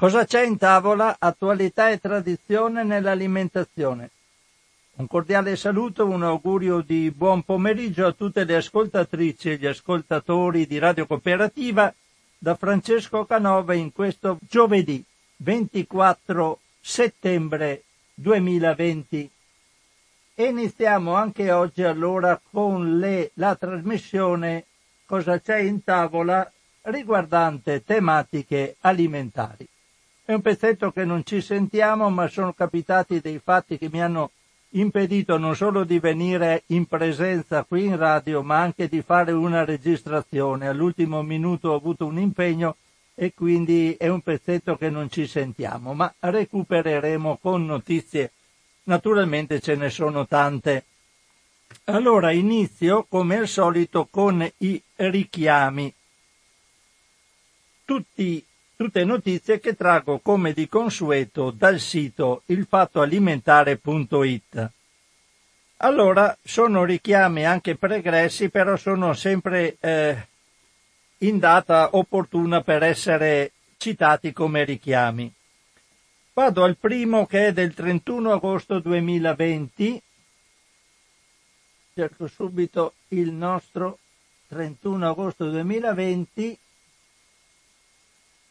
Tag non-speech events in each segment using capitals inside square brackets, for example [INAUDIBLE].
Cosa c'è in tavola? Attualità e tradizione nell'alimentazione. Un cordiale saluto, un augurio di buon pomeriggio a tutte le ascoltatrici e gli ascoltatori di Radio Cooperativa da Francesco Canova in questo giovedì 24 settembre 2020. E iniziamo anche oggi allora con le, la trasmissione Cosa c'è in tavola riguardante tematiche alimentari. È un pezzetto che non ci sentiamo, ma sono capitati dei fatti che mi hanno impedito non solo di venire in presenza qui in radio, ma anche di fare una registrazione. All'ultimo minuto ho avuto un impegno e quindi è un pezzetto che non ci sentiamo, ma recupereremo con notizie. Naturalmente ce ne sono tante. Allora inizio come al solito con i richiami. Tutti, tutte notizie che traggo come di consueto dal sito ilfattoalimentare.it. Allora sono richiami anche pregressi, però sono sempre eh, in data opportuna per essere citati come richiami. Vado al primo che è del 31 agosto 2020. Cerco subito il nostro 31 agosto 2020.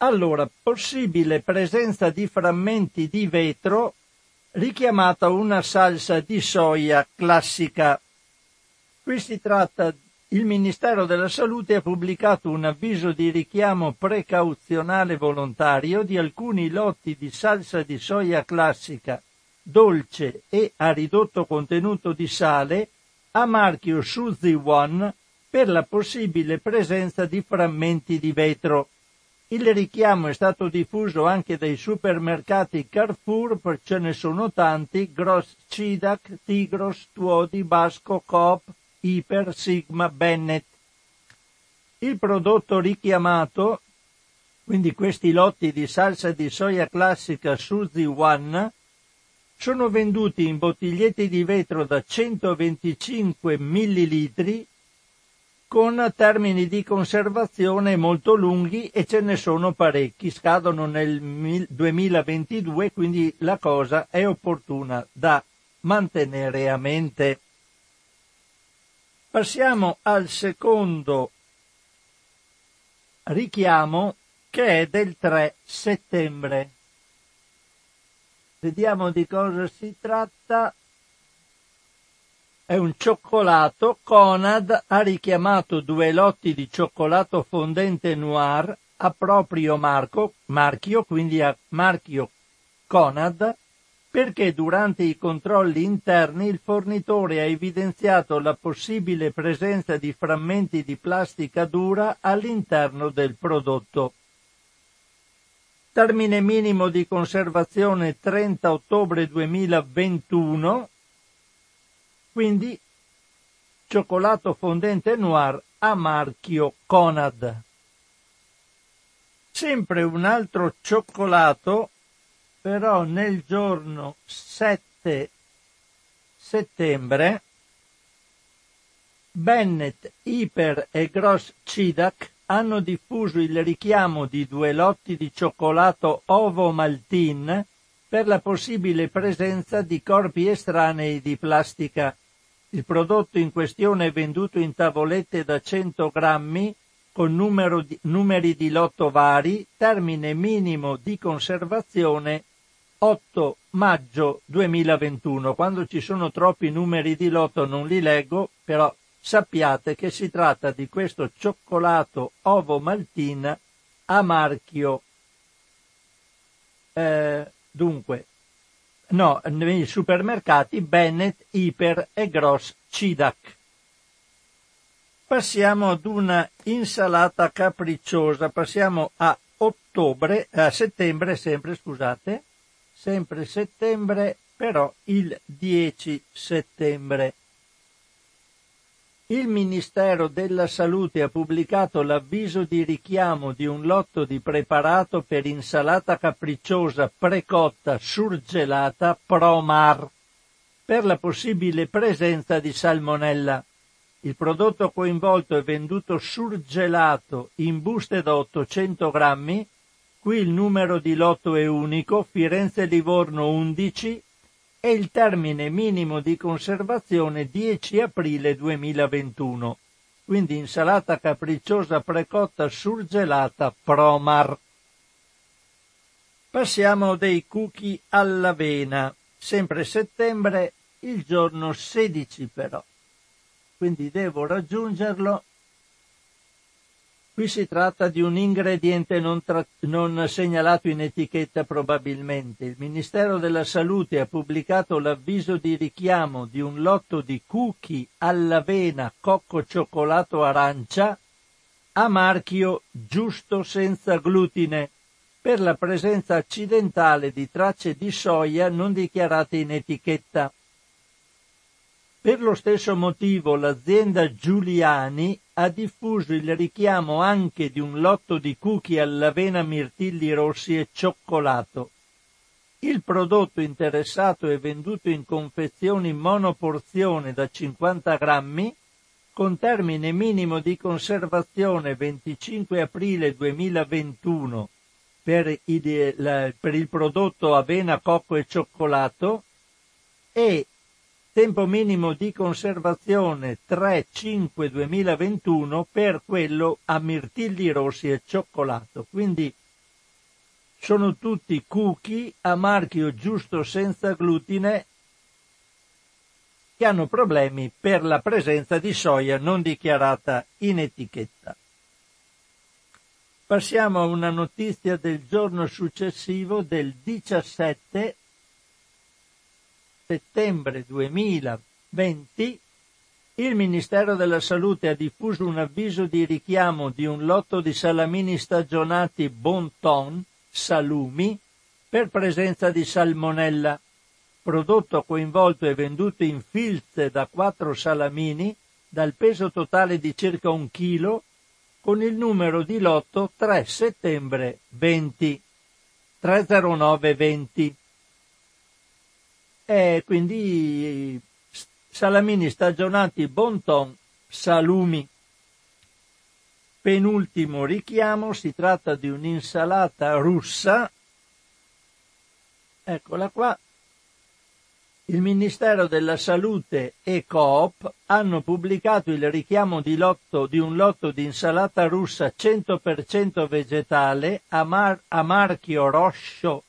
Allora, possibile presenza di frammenti di vetro richiamata una salsa di soia classica. Qui si tratta il Ministero della Salute ha pubblicato un avviso di richiamo precauzionale volontario di alcuni lotti di salsa di soia classica, dolce e a ridotto contenuto di sale a marchio Suzy One per la possibile presenza di frammenti di vetro. Il richiamo è stato diffuso anche dai supermercati Carrefour, ce ne sono tanti, Gross Cidac, Tigros, Tuodi, Basco, Coop, Iper Sigma Bennett. Il prodotto richiamato, quindi questi lotti di salsa di soia classica Suzy One, sono venduti in bottiglietti di vetro da 125 ml con termini di conservazione molto lunghi e ce ne sono parecchi, scadono nel 2022, quindi la cosa è opportuna da mantenere a mente. Passiamo al secondo richiamo che è del 3 settembre. Vediamo di cosa si tratta. È un cioccolato. Conad ha richiamato due lotti di cioccolato fondente noir a proprio marco, marchio, quindi a marchio Conad, perché durante i controlli interni il fornitore ha evidenziato la possibile presenza di frammenti di plastica dura all'interno del prodotto. Termine minimo di conservazione 30 ottobre 2021, quindi cioccolato fondente noir a marchio Conad. Sempre un altro cioccolato però nel giorno 7 settembre Bennett, Hyper e Gross Cidac hanno diffuso il richiamo di due lotti di cioccolato ovo maltin per la possibile presenza di corpi estranei di plastica. Il prodotto in questione è venduto in tavolette da 100 grammi con di, numeri di lotto vari, termine minimo di conservazione 8 maggio 2021. Quando ci sono troppi numeri di lotto non li leggo, però sappiate che si tratta di questo cioccolato ovo maltina a marchio. Eh, dunque, no, nei supermercati Bennett, Hyper e Gross Cidac. Passiamo ad una insalata capricciosa, passiamo a ottobre, a settembre sempre, scusate sempre settembre, però il 10 settembre. Il Ministero della Salute ha pubblicato l'avviso di richiamo di un lotto di preparato per insalata capricciosa precotta surgelata Promar per la possibile presenza di salmonella. Il prodotto coinvolto è venduto surgelato in buste da 800 grammi Qui il numero di lotto è unico, Firenze-Livorno 11 e il termine minimo di conservazione 10 aprile 2021. Quindi insalata capricciosa precotta surgelata Promar. Passiamo dei cookie all'avena, sempre settembre, il giorno 16 però. Quindi devo raggiungerlo Qui si tratta di un ingrediente non, tra- non, segnalato in etichetta probabilmente. Il Ministero della Salute ha pubblicato l'avviso di richiamo di un lotto di cookie all'avena cocco cioccolato arancia a marchio giusto senza glutine per la presenza accidentale di tracce di soia non dichiarate in etichetta. Per lo stesso motivo l'azienda Giuliani ha diffuso il richiamo anche di un lotto di cookie all'avena mirtilli rossi e cioccolato. Il prodotto interessato è venduto in confezioni monoporzione da 50 grammi con termine minimo di conservazione 25 aprile 2021 per il, per il prodotto avena, cocco e cioccolato e tempo minimo di conservazione 3-5-2021 per quello a mirtilli rossi e cioccolato. Quindi sono tutti cookie a marchio giusto senza glutine che hanno problemi per la presenza di soia non dichiarata in etichetta. Passiamo a una notizia del giorno successivo del 17 settembre 2020 il Ministero della Salute ha diffuso un avviso di richiamo di un lotto di salamini stagionati Bon Ton, salumi, per presenza di salmonella. Prodotto coinvolto e venduto in filze da quattro salamini, dal peso totale di circa un chilo, con il numero di lotto 3 settembre 20. 30920 e quindi salamini stagionati Bonton salumi. Penultimo richiamo, si tratta di un'insalata russa, eccola qua, il Ministero della Salute e Coop hanno pubblicato il richiamo di, lotto, di un lotto di insalata russa 100% vegetale a, mar, a marchio Roscio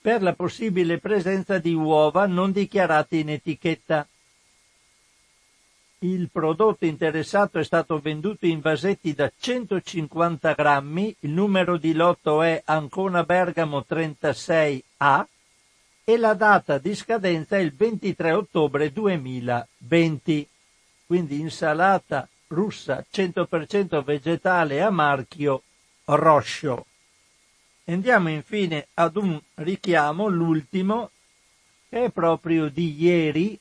per la possibile presenza di uova non dichiarate in etichetta. Il prodotto interessato è stato venduto in vasetti da 150 grammi, il numero di lotto è Ancona Bergamo 36A e la data di scadenza è il 23 ottobre 2020. Quindi insalata russa 100% vegetale a marchio Roscio. Andiamo infine ad un richiamo, l'ultimo, che è proprio di ieri,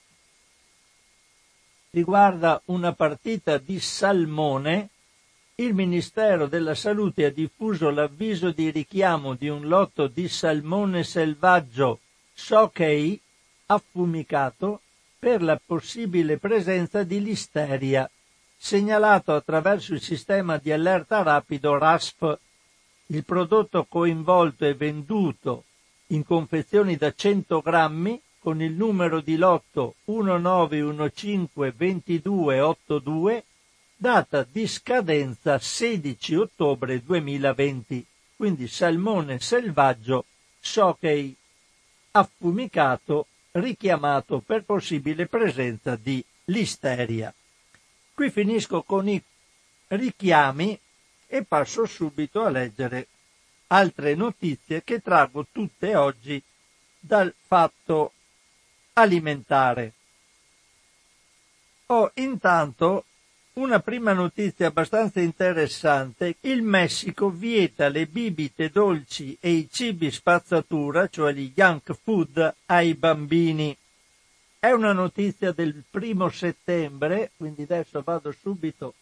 riguarda una partita di salmone. Il Ministero della Salute ha diffuso l'avviso di richiamo di un lotto di salmone selvaggio Sokei affumicato per la possibile presenza di listeria, segnalato attraverso il sistema di allerta rapido RASP il prodotto coinvolto è venduto in confezioni da 100 grammi con il numero di lotto 19152282, data di scadenza 16 ottobre 2020. Quindi salmone selvaggio Sokei affumicato richiamato per possibile presenza di listeria. Qui finisco con i richiami e passo subito a leggere altre notizie che traggo tutte oggi dal fatto alimentare. Ho intanto una prima notizia abbastanza interessante. Il Messico vieta le bibite dolci e i cibi spazzatura, cioè gli junk food, ai bambini. È una notizia del primo settembre, quindi adesso vado subito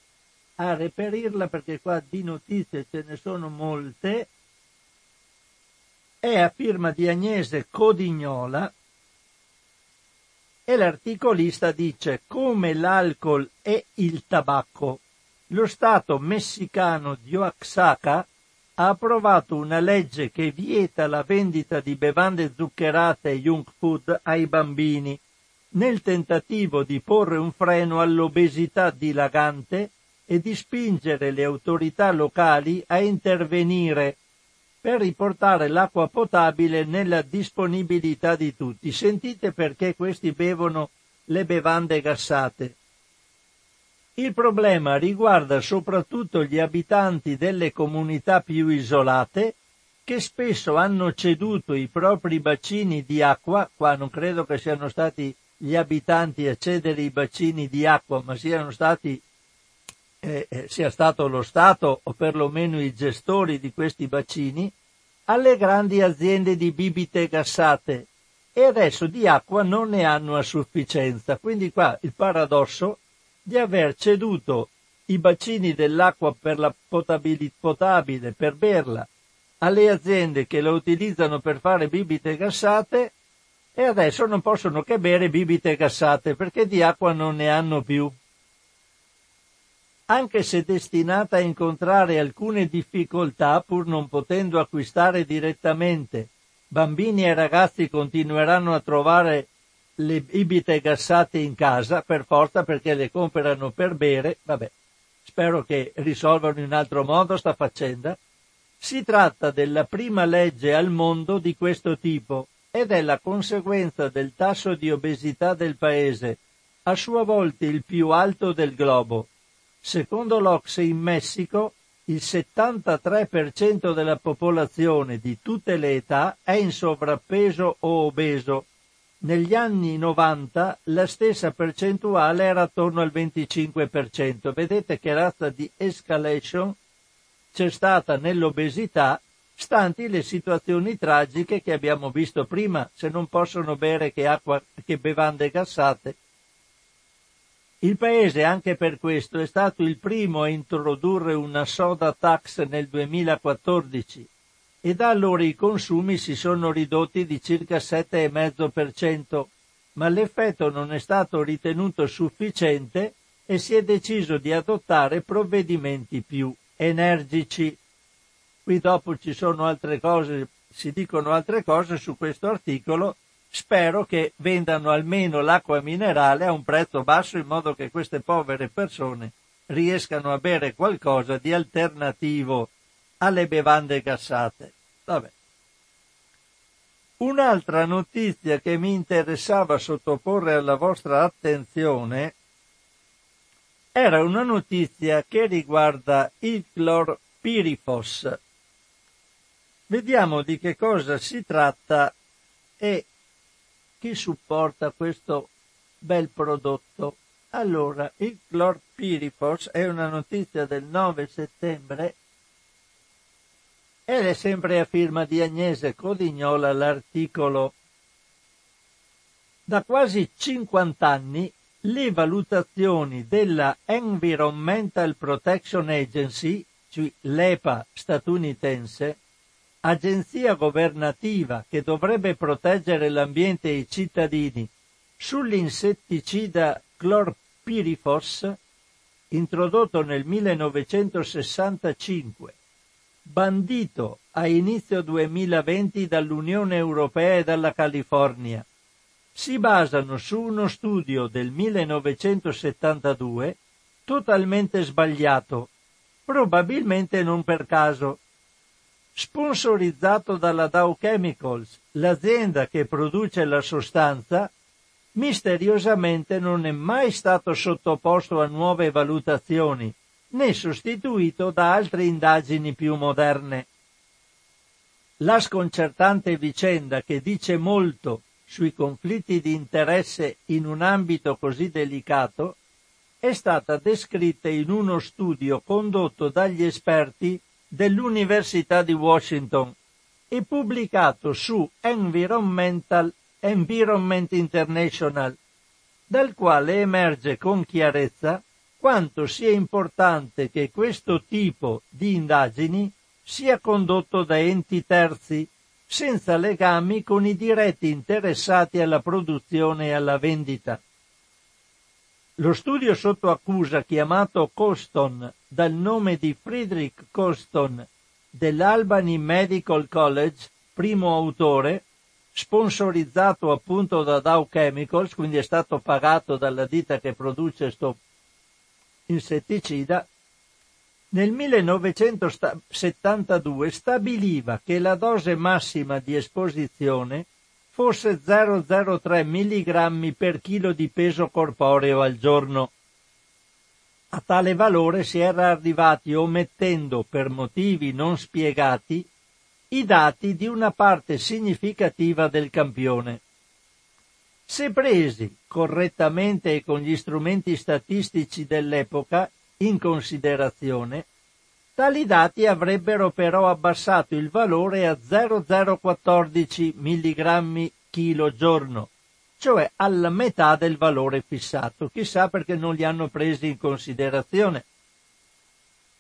a reperirla perché qua di notizie ce ne sono molte. È a firma di Agnese Codignola e l'articolista dice come l'alcol e il tabacco. Lo Stato messicano di Oaxaca ha approvato una legge che vieta la vendita di bevande zuccherate e junk food ai bambini, nel tentativo di porre un freno all'obesità dilagante e di spingere le autorità locali a intervenire per riportare l'acqua potabile nella disponibilità di tutti. Sentite perché questi bevono le bevande gassate. Il problema riguarda soprattutto gli abitanti delle comunità più isolate che spesso hanno ceduto i propri bacini di acqua, qua non credo che siano stati gli abitanti a cedere i bacini di acqua, ma siano stati, eh, eh, sia stato lo Stato o perlomeno i gestori di questi bacini, alle grandi aziende di bibite gassate e adesso di acqua non ne hanno a sufficienza. Quindi qua il paradosso di aver ceduto i bacini dell'acqua per la potabile, per berla, alle aziende che la utilizzano per fare bibite gassate e adesso non possono che bere bibite gassate perché di acqua non ne hanno più. Anche se destinata a incontrare alcune difficoltà pur non potendo acquistare direttamente, bambini e ragazzi continueranno a trovare le bibite gassate in casa per forza perché le comprano per bere, vabbè, spero che risolvano in altro modo sta faccenda. Si tratta della prima legge al mondo di questo tipo ed è la conseguenza del tasso di obesità del paese, a sua volta il più alto del globo. Secondo l'Ocse in Messico il 73% della popolazione di tutte le età è in sovrappeso o obeso negli anni 90 la stessa percentuale era attorno al 25%. Vedete che razza di escalation c'è stata nell'obesità, stanti le situazioni tragiche che abbiamo visto prima, se non possono bere che acqua, che bevande gassate. Il paese anche per questo è stato il primo a introdurre una soda tax nel 2014 e da allora i consumi si sono ridotti di circa 7,5%, ma l'effetto non è stato ritenuto sufficiente e si è deciso di adottare provvedimenti più energici. Qui dopo ci sono altre cose, si dicono altre cose su questo articolo. Spero che vendano almeno l'acqua minerale a un prezzo basso in modo che queste povere persone riescano a bere qualcosa di alternativo alle bevande gassate. Vabbè. Un'altra notizia che mi interessava sottoporre alla vostra attenzione era una notizia che riguarda il clorpirifos. Vediamo di che cosa si tratta e chi supporta questo bel prodotto. Allora, il clorpirifos è una notizia del 9 settembre ed è sempre a firma di Agnese Codignola l'articolo. Da quasi 50 anni le valutazioni della Environmental Protection Agency, cioè l'EPA statunitense, agenzia governativa che dovrebbe proteggere l'ambiente e i cittadini, sull'insetticida clorpirifos, introdotto nel 1965 bandito a inizio 2020 dall'Unione Europea e dalla California. Si basano su uno studio del 1972 totalmente sbagliato, probabilmente non per caso. Sponsorizzato dalla Dow Chemicals, l'azienda che produce la sostanza, misteriosamente non è mai stato sottoposto a nuove valutazioni né sostituito da altre indagini più moderne. La sconcertante vicenda che dice molto sui conflitti di interesse in un ambito così delicato è stata descritta in uno studio condotto dagli esperti dell'Università di Washington e pubblicato su Environmental Environment International, dal quale emerge con chiarezza quanto sia importante che questo tipo di indagini sia condotto da enti terzi, senza legami con i diretti interessati alla produzione e alla vendita. Lo studio sotto accusa chiamato Coston dal nome di Friedrich Coston dell'Albany Medical College, primo autore, sponsorizzato appunto da Dow Chemicals, quindi è stato pagato dalla ditta che produce questo insetticida, nel 1972 stabiliva che la dose massima di esposizione fosse 0,03 mg per chilo di peso corporeo al giorno. A tale valore si era arrivati omettendo per motivi non spiegati i dati di una parte significativa del campione. Se presi correttamente e con gli strumenti statistici dell'epoca in considerazione, tali dati avrebbero però abbassato il valore a 0,014 mg chilo giorno, cioè alla metà del valore fissato. Chissà perché non li hanno presi in considerazione.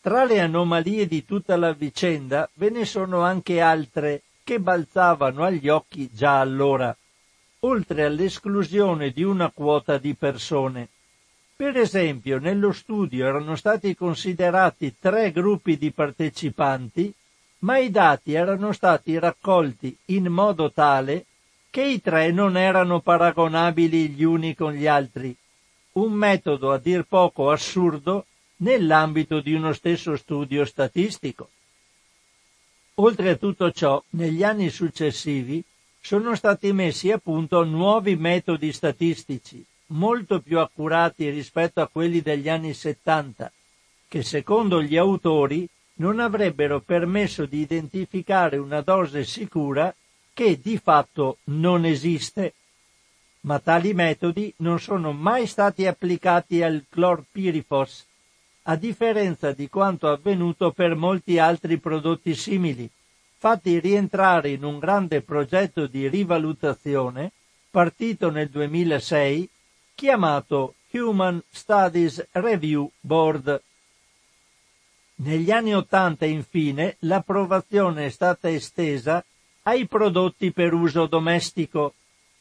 Tra le anomalie di tutta la vicenda ve ne sono anche altre che balzavano agli occhi già allora, oltre all'esclusione di una quota di persone. Per esempio, nello studio erano stati considerati tre gruppi di partecipanti, ma i dati erano stati raccolti in modo tale che i tre non erano paragonabili gli uni con gli altri. Un metodo a dir poco assurdo nell'ambito di uno stesso studio statistico. Oltre a tutto ciò, negli anni successivi sono stati messi a punto nuovi metodi statistici, molto più accurati rispetto a quelli degli anni 70, che secondo gli autori non avrebbero permesso di identificare una dose sicura che di fatto non esiste. Ma tali metodi non sono mai stati applicati al clorpirifos, a differenza di quanto avvenuto per molti altri prodotti simili, fatti rientrare in un grande progetto di rivalutazione partito nel 2006 chiamato Human Studies Review Board. Negli anni Ottanta, infine, l'approvazione è stata estesa ai prodotti per uso domestico,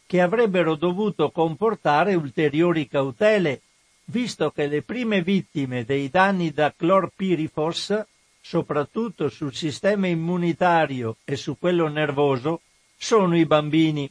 che avrebbero dovuto comportare ulteriori cautele visto che le prime vittime dei danni da clorpirifos, soprattutto sul sistema immunitario e su quello nervoso, sono i bambini.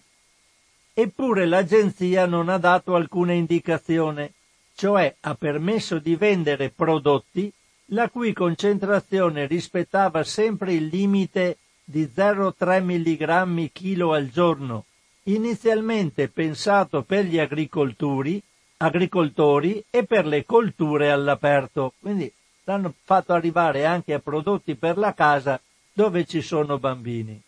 Eppure l'agenzia non ha dato alcuna indicazione, cioè ha permesso di vendere prodotti la cui concentrazione rispettava sempre il limite di 0,3 mg chilo al giorno, inizialmente pensato per gli agricoltori agricoltori e per le colture all'aperto. Quindi l'hanno fatto arrivare anche a prodotti per la casa dove ci sono bambini.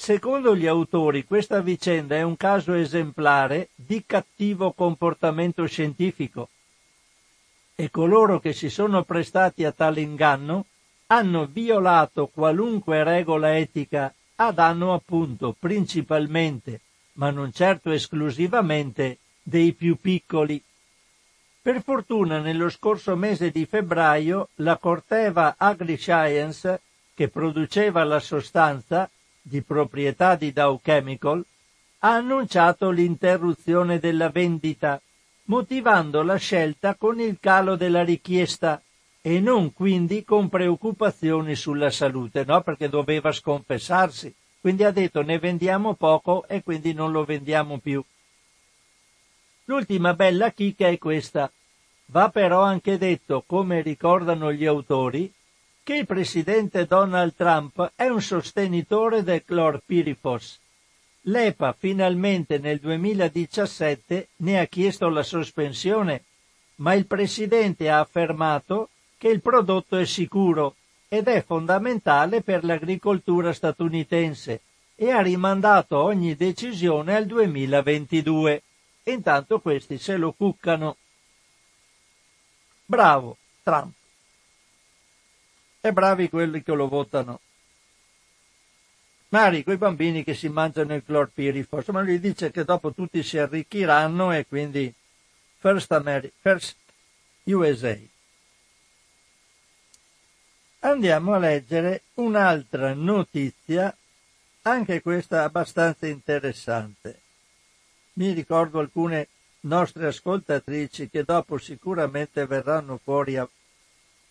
Secondo gli autori questa vicenda è un caso esemplare di cattivo comportamento scientifico e coloro che si sono prestati a tale inganno hanno violato qualunque regola etica a danno appunto principalmente, ma non certo esclusivamente, dei più piccoli. Per fortuna nello scorso mese di febbraio la Corteva AgriScience, che produceva la sostanza di proprietà di Dow Chemical, ha annunciato l'interruzione della vendita, motivando la scelta con il calo della richiesta e non quindi con preoccupazioni sulla salute, no? Perché doveva sconfessarsi. Quindi ha detto ne vendiamo poco e quindi non lo vendiamo più. L'ultima bella chicca è questa. Va però anche detto, come ricordano gli autori, che il presidente Donald Trump è un sostenitore del clorpirifos. L'EPA finalmente nel 2017 ne ha chiesto la sospensione, ma il presidente ha affermato che il prodotto è sicuro ed è fondamentale per l'agricoltura statunitense e ha rimandato ogni decisione al 2022 e intanto questi se lo cuccano. Bravo Trump. E bravi quelli che lo votano. Mari, quei bambini che si mangiano il clorpirifos, ma lui dice che dopo tutti si arricchiranno e quindi First, America, First USA. Andiamo a leggere un'altra notizia, anche questa abbastanza interessante mi ricordo alcune nostre ascoltatrici che dopo sicuramente verranno fuori a,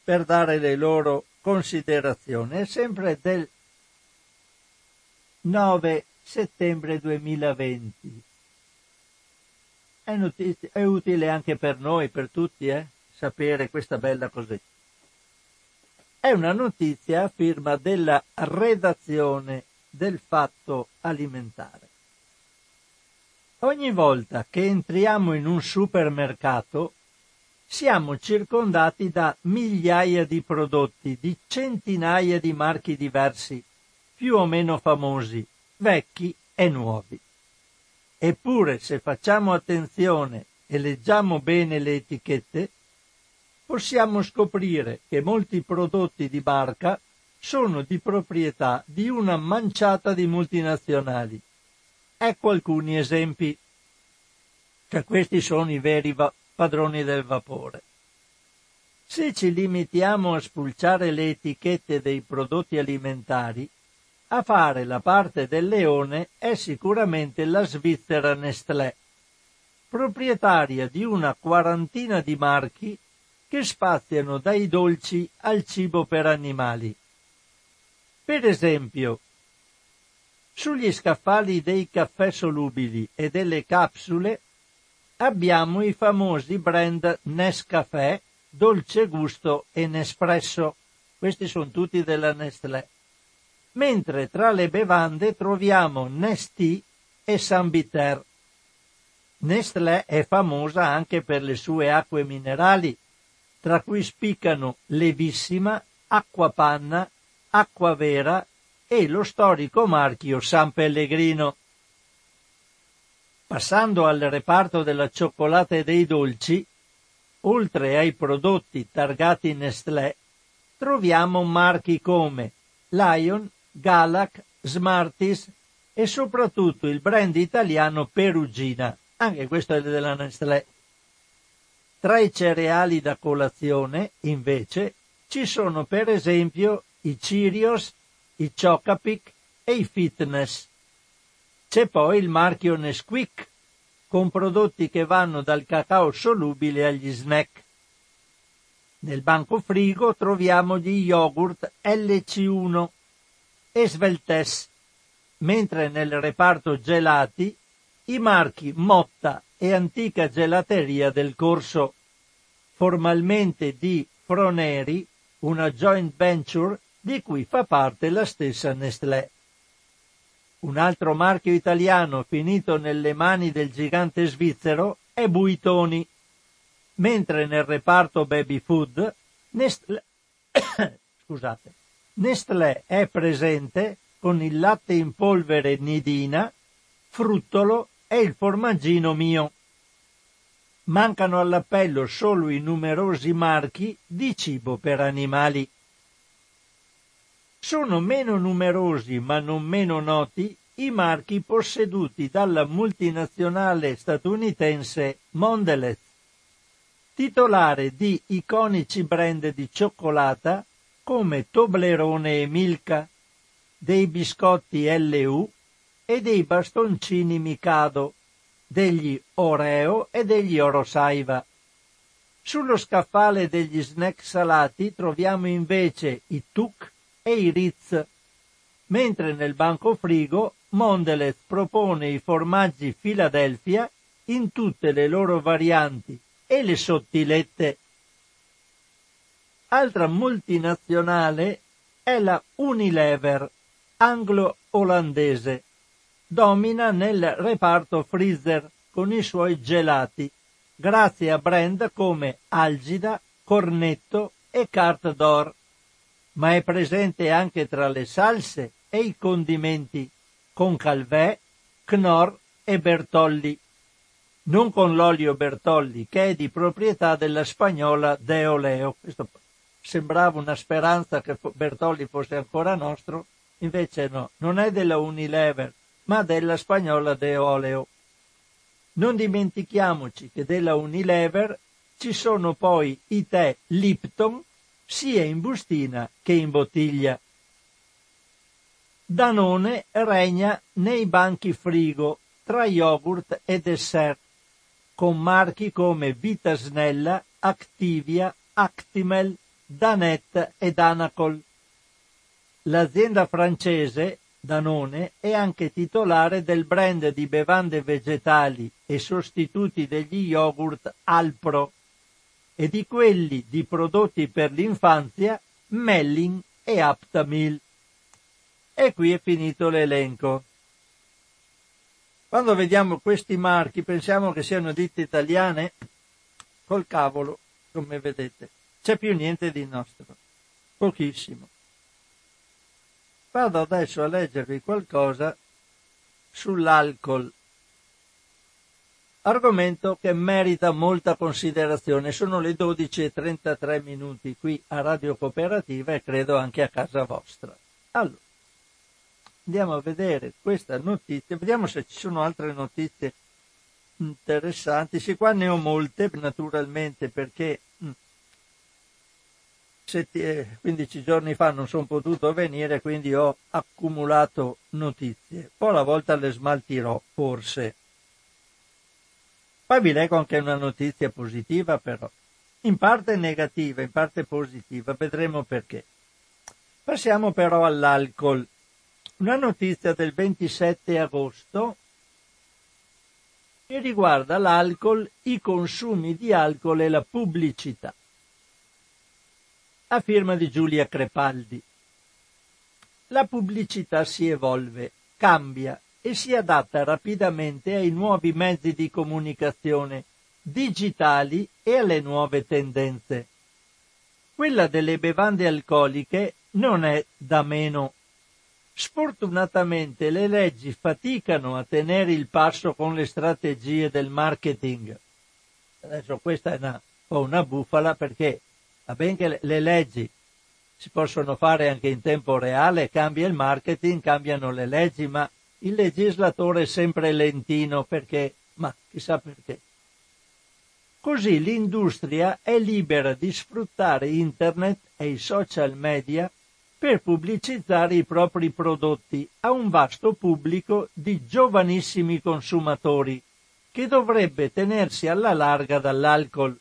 per dare le loro considerazione, è sempre del 9 settembre 2020. È, notizia, è utile anche per noi, per tutti, eh, sapere questa bella cosetta. È una notizia a firma della redazione del fatto alimentare. Ogni volta che entriamo in un supermercato siamo circondati da migliaia di prodotti, di centinaia di marchi diversi, più o meno famosi, vecchi e nuovi. Eppure se facciamo attenzione e leggiamo bene le etichette, possiamo scoprire che molti prodotti di barca sono di proprietà di una manciata di multinazionali. Ecco alcuni esempi, che questi sono i veri va- padroni del vapore. Se ci limitiamo a spulciare le etichette dei prodotti alimentari, a fare la parte del leone è sicuramente la Svizzera Nestlé, proprietaria di una quarantina di marchi che spaziano dai dolci al cibo per animali. Per esempio, sugli scaffali dei caffè solubili e delle capsule abbiamo i famosi brand Nescafè, Dolce Gusto e Nespresso. Questi sono tutti della Nestlé mentre tra le bevande troviamo Nestì e Sambiter. Nestlé è famosa anche per le sue acque minerali, tra cui spiccano Levissima, Acqua Panna, Acqua Vera e lo storico marchio San Pellegrino. Passando al reparto della cioccolata e dei dolci, oltre ai prodotti targati Nestlé, troviamo marchi come Lion, Galac, Smarties e soprattutto il brand italiano Perugina, anche questo è della Nestlé. Tra i cereali da colazione, invece, ci sono per esempio i Cheerios, i Chocapic e i Fitness. C'è poi il marchio Nesquik, con prodotti che vanno dal cacao solubile agli snack. Nel banco frigo troviamo gli yogurt LC1, e Sveltes, mentre nel reparto gelati i marchi Motta e Antica Gelateria del Corso, formalmente di Froneri, una joint venture di cui fa parte la stessa Nestlé. Un altro marchio italiano finito nelle mani del gigante svizzero è Buitoni, mentre nel reparto baby food Nestlé, [COUGHS] scusate, Nestlé è presente con il latte in polvere Nidina, Fruttolo e il formaggino mio. Mancano all'appello solo i numerosi marchi di cibo per animali. Sono meno numerosi ma non meno noti i marchi posseduti dalla multinazionale statunitense Mondelez, titolare di iconici brand di cioccolata come Toblerone e Milka, dei biscotti LU e dei bastoncini Mikado, degli Oreo e degli Orosaiva. Sullo scaffale degli snack salati troviamo invece i Tuk e i Ritz, mentre nel banco frigo Mondelez propone i formaggi Philadelphia in tutte le loro varianti e le sottilette. Altra multinazionale è la Unilever, anglo-olandese. Domina nel reparto freezer con i suoi gelati, grazie a brand come Algida, Cornetto e Carte d'Or, ma è presente anche tra le salse e i condimenti, con Calvé, Knorr e Bertolli. Non con l'olio Bertolli, che è di proprietà della spagnola Deoleo. Questo sembrava una speranza che Bertolli fosse ancora nostro, invece no, non è della Unilever, ma della spagnola De Oleo. Non dimentichiamoci che della Unilever ci sono poi i tè Lipton sia in bustina che in bottiglia. Danone regna nei banchi frigo tra yogurt e dessert, con marchi come Vita Snella, Activia, Actimel, Danette e Danacol. L'azienda francese, Danone, è anche titolare del brand di bevande vegetali e sostituti degli yogurt Alpro e di quelli di prodotti per l'infanzia Mellin e Aptamil. E qui è finito l'elenco. Quando vediamo questi marchi pensiamo che siano ditte italiane? Col cavolo, come vedete. C'è più niente di nostro. Pochissimo. Vado adesso a leggervi qualcosa sull'alcol. Argomento che merita molta considerazione. Sono le 12.33 minuti qui a Radio Cooperativa e credo anche a casa vostra. Allora, andiamo a vedere questa notizia, vediamo se ci sono altre notizie interessanti. Sì, qua ne ho molte, naturalmente, perché 15 eh, giorni fa non sono potuto venire, quindi ho accumulato notizie. Poi alla volta le smaltirò, forse. Poi vi leggo anche una notizia positiva, però. In parte negativa, in parte positiva, vedremo perché. Passiamo però all'alcol. Una notizia del 27 agosto che riguarda l'alcol, i consumi di alcol e la pubblicità a firma di Giulia Crepaldi. La pubblicità si evolve, cambia e si adatta rapidamente ai nuovi mezzi di comunicazione digitali e alle nuove tendenze. Quella delle bevande alcoliche non è da meno. Sfortunatamente le leggi faticano a tenere il passo con le strategie del marketing. Adesso questa è un po' una bufala perché Va bene che le leggi si possono fare anche in tempo reale, cambia il marketing, cambiano le leggi, ma il legislatore è sempre lentino perché, ma chissà perché. Così l'industria è libera di sfruttare internet e i social media per pubblicizzare i propri prodotti a un vasto pubblico di giovanissimi consumatori che dovrebbe tenersi alla larga dall'alcol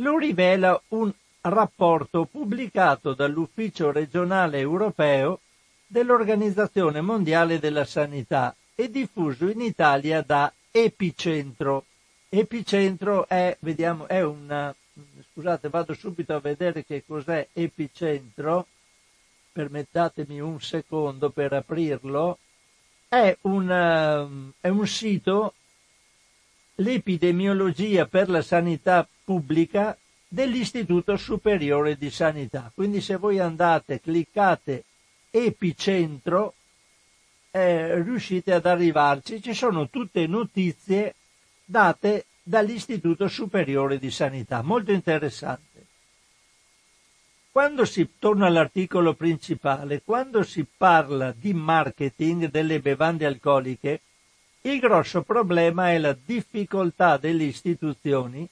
lo rivela un rapporto pubblicato dall'Ufficio regionale europeo dell'Organizzazione Mondiale della Sanità e diffuso in Italia da Epicentro. Epicentro è, vediamo, è una, scusate, vado subito a vedere che cos'è Epicentro, permettetemi un secondo per aprirlo, è un, è un sito, l'epidemiologia per la sanità pubblica dell'Istituto Superiore di Sanità. Quindi se voi andate, cliccate epicentro, eh, riuscite ad arrivarci. Ci sono tutte notizie date dall'Istituto Superiore di Sanità, molto interessante. Quando si torna all'articolo principale, quando si parla di marketing delle bevande alcoliche, il grosso problema è la difficoltà delle istituzioni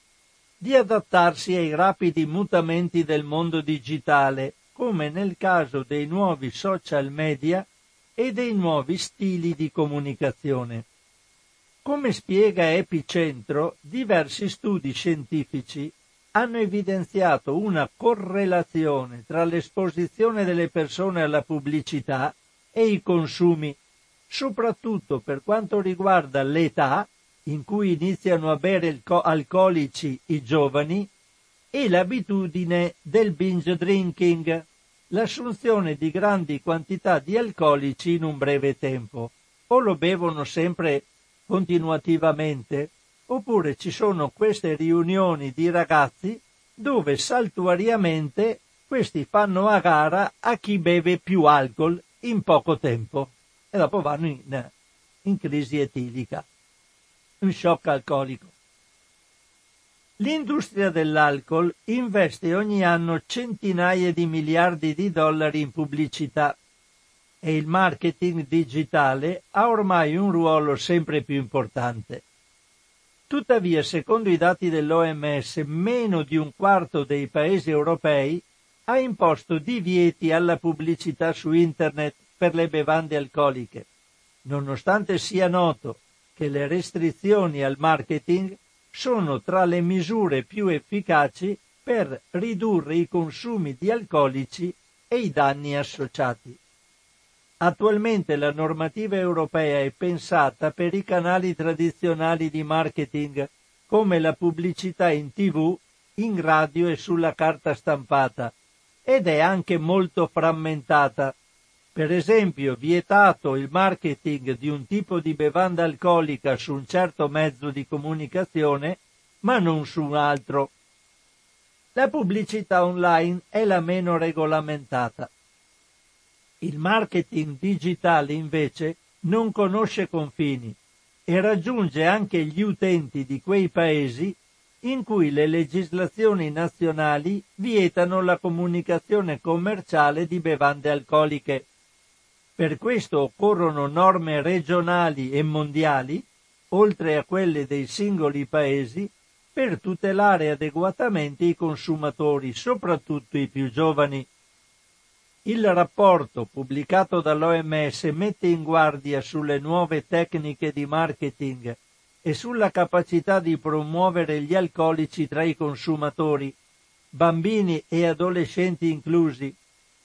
di adattarsi ai rapidi mutamenti del mondo digitale, come nel caso dei nuovi social media e dei nuovi stili di comunicazione. Come spiega Epicentro, diversi studi scientifici hanno evidenziato una correlazione tra l'esposizione delle persone alla pubblicità e i consumi, soprattutto per quanto riguarda l'età in cui iniziano a bere alcolici i giovani e l'abitudine del binge drinking, l'assunzione di grandi quantità di alcolici in un breve tempo. O lo bevono sempre continuativamente, oppure ci sono queste riunioni di ragazzi dove saltuariamente questi fanno a gara a chi beve più alcol in poco tempo e dopo vanno in, in crisi etilica un shock alcolico. L'industria dell'alcol investe ogni anno centinaia di miliardi di dollari in pubblicità e il marketing digitale ha ormai un ruolo sempre più importante. Tuttavia, secondo i dati dell'OMS, meno di un quarto dei paesi europei ha imposto divieti alla pubblicità su Internet per le bevande alcoliche, nonostante sia noto che le restrizioni al marketing sono tra le misure più efficaci per ridurre i consumi di alcolici e i danni associati. Attualmente la normativa europea è pensata per i canali tradizionali di marketing come la pubblicità in tv, in radio e sulla carta stampata ed è anche molto frammentata. Per esempio, vietato il marketing di un tipo di bevanda alcolica su un certo mezzo di comunicazione, ma non su un altro. La pubblicità online è la meno regolamentata. Il marketing digitale invece non conosce confini e raggiunge anche gli utenti di quei paesi in cui le legislazioni nazionali vietano la comunicazione commerciale di bevande alcoliche. Per questo occorrono norme regionali e mondiali, oltre a quelle dei singoli paesi, per tutelare adeguatamente i consumatori, soprattutto i più giovani. Il rapporto pubblicato dall'OMS mette in guardia sulle nuove tecniche di marketing e sulla capacità di promuovere gli alcolici tra i consumatori, bambini e adolescenti inclusi,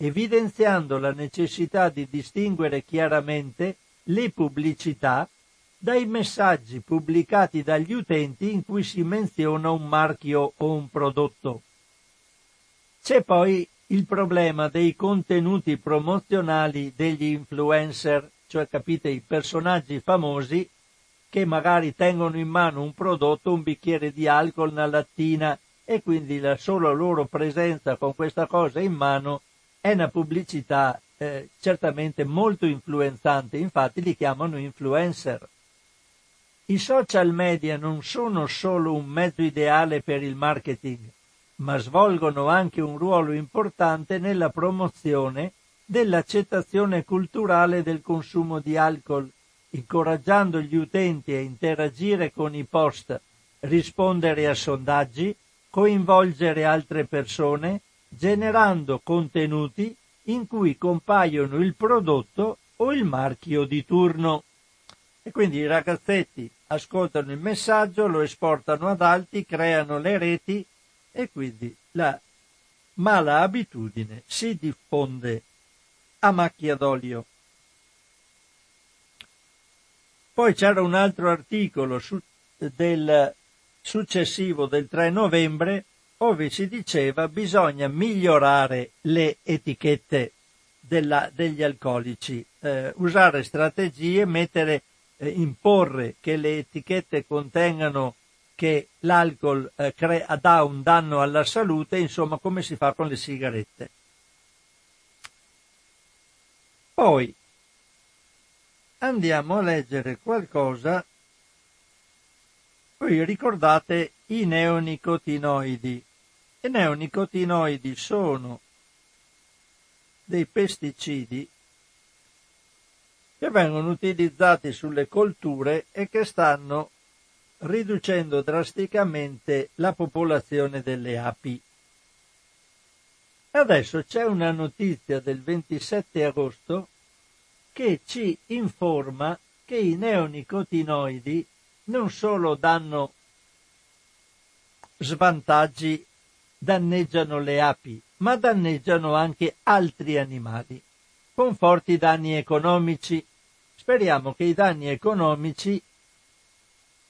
evidenziando la necessità di distinguere chiaramente le pubblicità dai messaggi pubblicati dagli utenti in cui si menziona un marchio o un prodotto. C'è poi il problema dei contenuti promozionali degli influencer, cioè capite i personaggi famosi che magari tengono in mano un prodotto, un bicchiere di alcol, una lattina e quindi la sola loro presenza con questa cosa in mano è una pubblicità eh, certamente molto influenzante, infatti li chiamano influencer. I social media non sono solo un mezzo ideale per il marketing, ma svolgono anche un ruolo importante nella promozione dell'accettazione culturale del consumo di alcol, incoraggiando gli utenti a interagire con i post, rispondere a sondaggi, coinvolgere altre persone, generando contenuti in cui compaiono il prodotto o il marchio di turno. E quindi i ragazzetti ascoltano il messaggio, lo esportano ad altri, creano le reti e quindi la mala abitudine si diffonde a macchia d'olio. Poi c'era un altro articolo su, del successivo del 3 novembre dove si diceva bisogna migliorare le etichette della, degli alcolici, eh, usare strategie, mettere eh, imporre che le etichette contengano che l'alcol eh, crea, dà un danno alla salute, insomma come si fa con le sigarette. Poi andiamo a leggere qualcosa. Voi ricordate i neonicotinoidi. I neonicotinoidi sono dei pesticidi che vengono utilizzati sulle colture e che stanno riducendo drasticamente la popolazione delle api. Adesso c'è una notizia del 27 agosto che ci informa che i neonicotinoidi non solo danno svantaggi, danneggiano le api, ma danneggiano anche altri animali, con forti danni economici Speriamo che i danni economici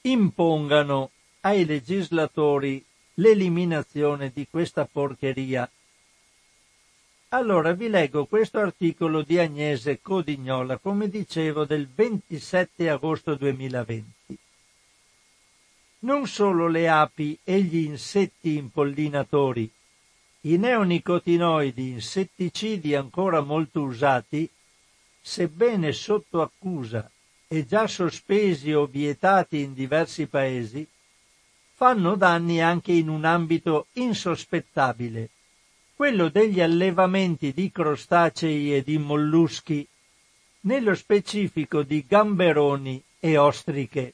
impongano ai legislatori l'eliminazione di questa porcheria. Allora vi leggo questo articolo di Agnese Codignola, come dicevo, del 27 agosto 2020. Non solo le api e gli insetti impollinatori, i neonicotinoidi, insetticidi ancora molto usati, sebbene sotto accusa e già sospesi o vietati in diversi paesi, fanno danni anche in un ambito insospettabile, quello degli allevamenti di crostacei e di molluschi, nello specifico di gamberoni e ostriche.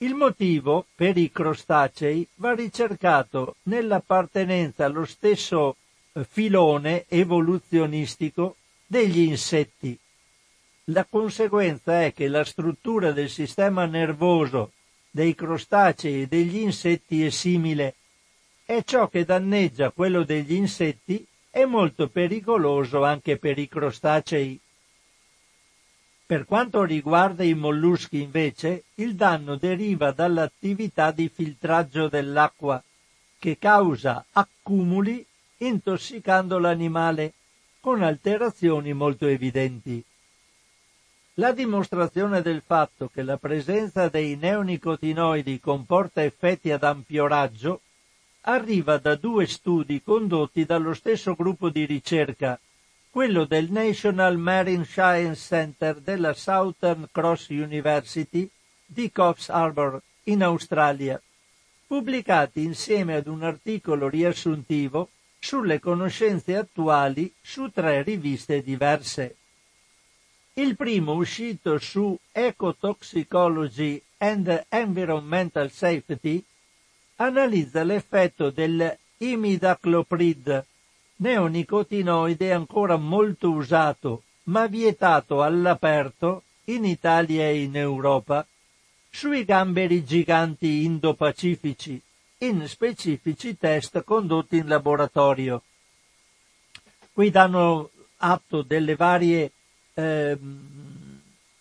Il motivo per i crostacei va ricercato nell'appartenenza allo stesso eh, filone evoluzionistico degli insetti. La conseguenza è che la struttura del sistema nervoso dei crostacei e degli insetti è simile, e ciò che danneggia quello degli insetti è molto pericoloso anche per i crostacei. Per quanto riguarda i molluschi invece, il danno deriva dall'attività di filtraggio dell'acqua, che causa accumuli intossicando l'animale, con alterazioni molto evidenti. La dimostrazione del fatto che la presenza dei neonicotinoidi comporta effetti ad ampio raggio arriva da due studi condotti dallo stesso gruppo di ricerca quello del National Marine Science Center della Southern Cross University di Coffs Harbour in Australia, pubblicati insieme ad un articolo riassuntivo sulle conoscenze attuali su tre riviste diverse. Il primo uscito su Ecotoxicology and Environmental Safety analizza l'effetto dell'imidacloprid, neonicotinoide ancora molto usato, ma vietato all'aperto in Italia e in Europa, sui gamberi giganti indo-pacifici, in specifici test condotti in laboratorio. Qui danno atto delle varie eh,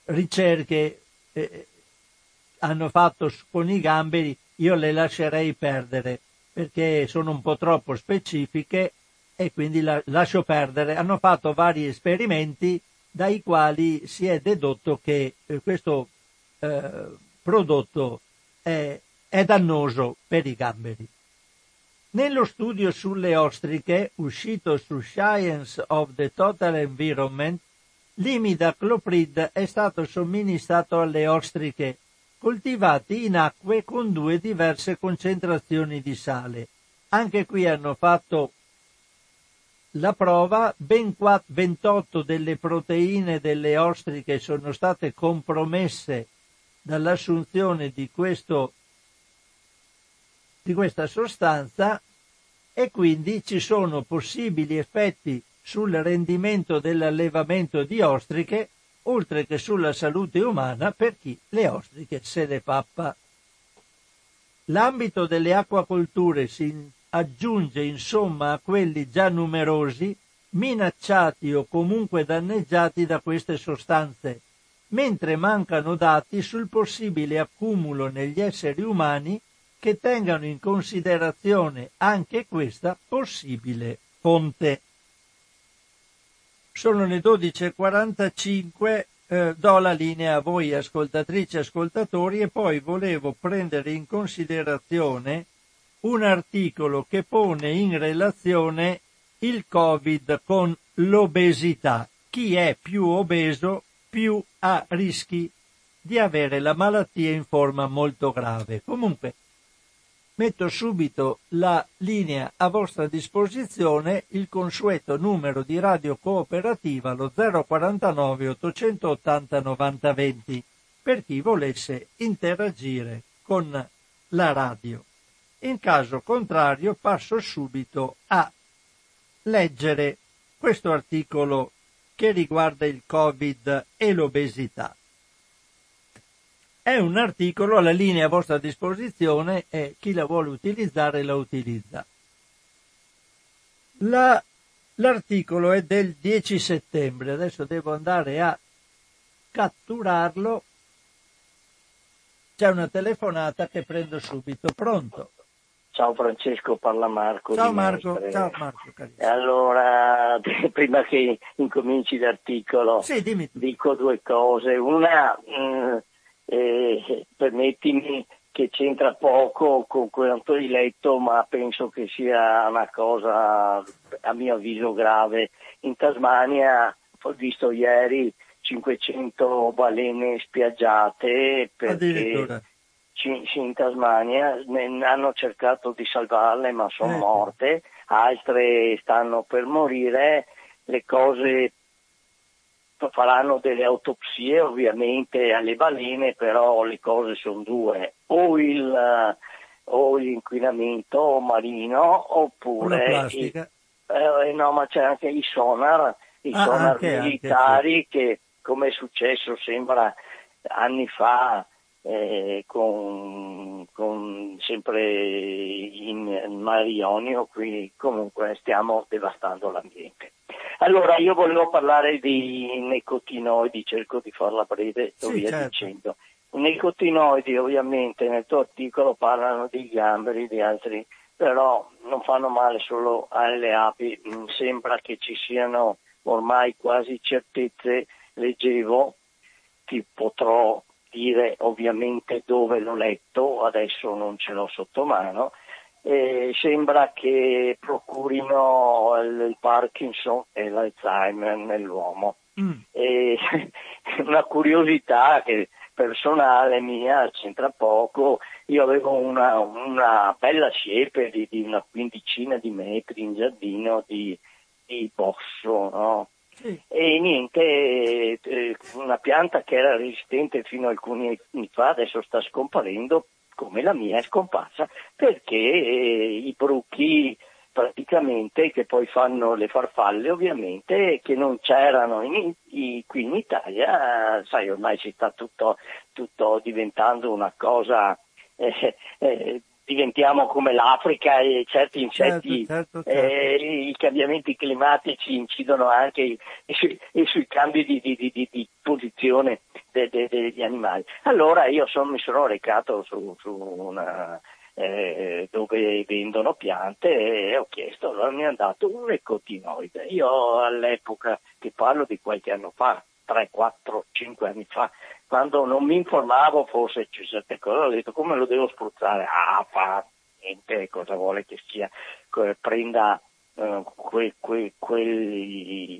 ricerche eh, hanno fatto con i gamberi, io le lascerei perdere perché sono un po' troppo specifiche e quindi la, lascio perdere. Hanno fatto vari esperimenti dai quali si è dedotto che eh, questo eh, prodotto è, è dannoso per i gamberi. Nello studio sulle ostriche, uscito su Science of the Total Environment, l'imidacloprid è stato somministrato alle ostriche coltivati in acque con due diverse concentrazioni di sale. Anche qui hanno fatto la prova, ben 28 delle proteine delle ostriche sono state compromesse dall'assunzione di, questo, di questa sostanza e quindi ci sono possibili effetti sul rendimento dell'allevamento di ostriche, oltre che sulla salute umana per chi le ostriche se le pappa. L'ambito delle acquacolture si aggiunge insomma a quelli già numerosi minacciati o comunque danneggiati da queste sostanze, mentre mancano dati sul possibile accumulo negli esseri umani che tengano in considerazione anche questa possibile fonte. Sono le 12.45, eh, do la linea a voi ascoltatrici e ascoltatori e poi volevo prendere in considerazione un articolo che pone in relazione il Covid con l'obesità. Chi è più obeso più ha rischi di avere la malattia in forma molto grave. Comunque, metto subito la linea a vostra disposizione, il consueto numero di radio cooperativa, lo 049 880 9020, per chi volesse interagire con la radio. In caso contrario passo subito a leggere questo articolo che riguarda il Covid e l'obesità. È un articolo, la linea a vostra disposizione e chi la vuole utilizzare la utilizza. La, l'articolo è del 10 settembre, adesso devo andare a catturarlo. C'è una telefonata che prendo subito. Pronto? Ciao Francesco, parla Marco. Ciao Marco, ciao Marco. Allora, [LAUGHS] prima che incominci l'articolo, sì, dico due cose. Una, mh, mm, eh, permettimi che c'entra poco con quanto hai letto, ma penso che sia una cosa, a mio avviso, grave. In Tasmania, ho visto ieri, 500 balene spiaggiate perché in Tasmania hanno cercato di salvarle ma sono eh. morte, altre stanno per morire, le cose faranno delle autopsie ovviamente alle balene, però le cose sono due, o, il, o l'inquinamento marino oppure... Il, eh, no, ma c'è anche i sonar, i ah, sonar anche, militari anche, sì. che come è successo sembra anni fa eh, con, con, sempre in mare Ionio, qui comunque stiamo devastando l'ambiente. Allora io volevo parlare di nicotinoidi, cerco di farla breve, sto Sì, via certo. dicendo. I nicotinoidi ovviamente nel tuo articolo parlano di gamberi, di altri, però non fanno male solo alle api, Mm, sembra che ci siano ormai quasi certezze, leggevo, ti potrò dire ovviamente dove l'ho letto, adesso non ce l'ho sotto mano, eh, sembra che procurino il Parkinson e l'Alzheimer nell'uomo. Mm. E [LAUGHS] una curiosità che personale mia c'entra poco, io avevo una, una bella siepe di, di una quindicina di metri in giardino di, di bosso, no? E niente, eh, una pianta che era resistente fino a alcuni anni fa adesso sta scomparendo come la mia è scomparsa perché eh, i bruchi praticamente che poi fanno le farfalle ovviamente che non c'erano in- i- qui in Italia, sai ormai si sta tutto, tutto diventando una cosa, eh, eh, diventiamo come l'Africa e certi insetti certo, certo. eh, i cambiamenti climatici incidono anche i- sui, e sui cambi di, di- di- di- posizione de- de- degli animali. Allora io son- mi sono recato su, su una, eh, dove vendono piante e ho chiesto, allora mi hanno dato un ecotinoide. Io all'epoca, che parlo di qualche anno fa, 3, 4, 5 anni fa, quando non mi informavo forse ci certe cose, ho detto come lo devo spruzzare? Ah, fa niente, cosa vuole che sia, prenda eh, que, que, quelli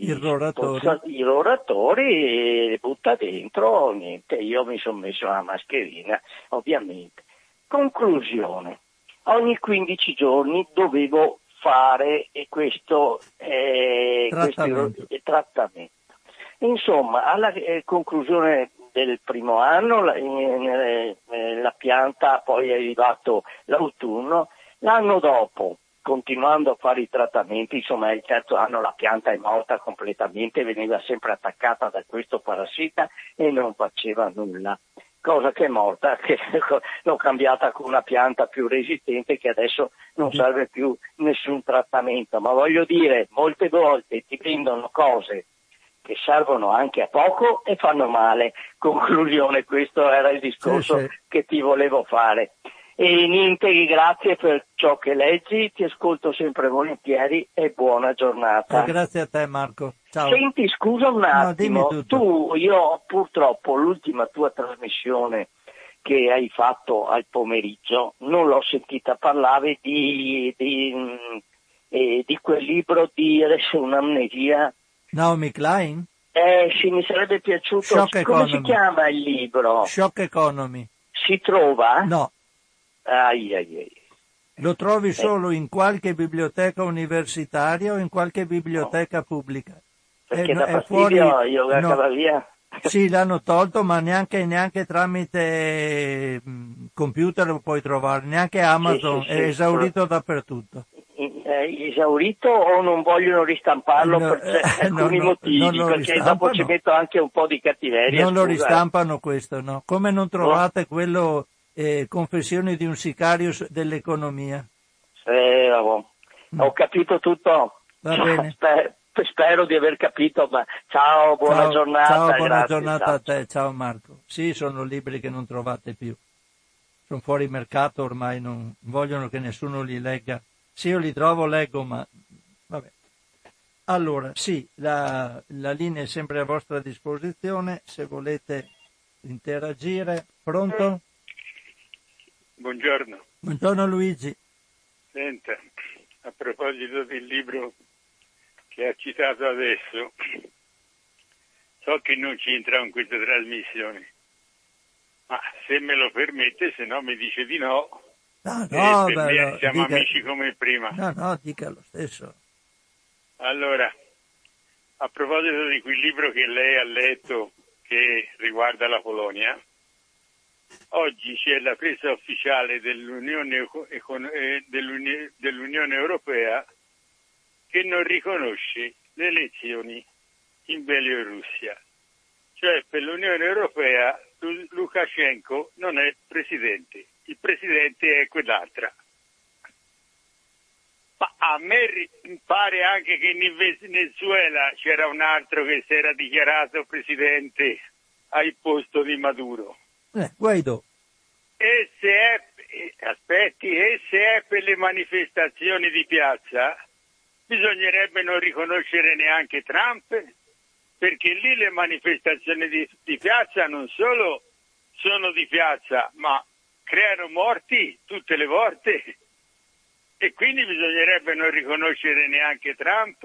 pozza- irroratori e butta dentro, niente, io mi sono messo la mascherina, ovviamente. Conclusione, ogni 15 giorni dovevo fare eh, questo, eh, Trattamento. questo trattamento. Insomma, alla eh, conclusione del primo anno la, eh, eh, la pianta, poi è arrivato l'autunno, l'anno dopo, continuando a fare i trattamenti, insomma il terzo anno la pianta è morta completamente, veniva sempre attaccata da questo parassita e non faceva nulla. Cosa che è morta, [LAUGHS] che l'ho cambiata con una pianta più resistente che adesso non serve più nessun trattamento. Ma voglio dire, molte volte ti vendono cose che servono anche a poco e fanno male. Conclusione, questo era il discorso Sì, sì. che ti volevo fare. E niente, grazie per ciò che leggi, ti ascolto sempre volentieri e buona giornata. Eh, grazie a te Marco. Ciao. Senti, scusa un No, attimo, tutto. tu, io purtroppo l'ultima tua trasmissione che hai fatto al pomeriggio non l'ho sentita, parlavi di, di, mm, eh, di quel libro di un'amnesia. Naomi Klein? Eh sì, mi sarebbe piaciuto. Shock Come si Economy. chiama il libro? Shock Economy. Si trova? No, Ai, ai, ai. lo trovi solo in qualche biblioteca universitaria o in qualche biblioteca pubblica. Perché È- da è fuori- io la no. cavavia. Sì, l'hanno tolto, ma neanche, neanche tramite mh, computer lo puoi trovare, neanche Amazon, sì, sì, è esaurito dappertutto. Eh, esaurito o non vogliono ristamparlo No, per eh, no, [LAUGHS] alcuni no, motivi, lo perché dopo ci metto anche un po' di cattiveria. Non lo scusa. ristampano questo, no? Come non trovate quello eh, Confessioni di un sicario dell'economia? Eh, vabbè. Ho capito tutto. Va bene. Sper- spero di aver capito, ma ciao, buona ciao, giornata. ciao, buona grazie, giornata ciao. a te, ciao Marco. Sì, sono libri che non trovate più. Sono fuori mercato ormai, non vogliono che nessuno li legga. Se io li trovo, leggo, ma vabbè. Allora, sì, la, la linea è sempre a vostra disposizione se volete interagire. Pronto? Buongiorno, Buongiorno Luigi. senta, a proposito del libro che ha citato adesso, so che non c'entra in questa trasmissione, ma se me lo permette, se no mi dice di no, No, no, beh, no, siamo dica- amici come prima. no, no, dica lo stesso. Allora, a proposito di quel libro che lei ha letto che riguarda la Polonia, oggi c'è la presa ufficiale dell'Unione, eh, dell'Uni- dell'Unione Europea che non riconosce le elezioni in Bielorussia. Cioè per l'Unione Europea Lukashenko non è presidente, il presidente è quell'altra. Ma a me pare anche che in Venezuela c'era un altro che si era dichiarato presidente al posto di Maduro. Eh, Guaido. E se è, aspetti, e se è per le manifestazioni di piazza, bisognerebbe non riconoscere neanche Trump, perché lì le manifestazioni di, di piazza non solo sono di piazza, ma creano morti tutte le volte e quindi bisognerebbe non riconoscere neanche Trump.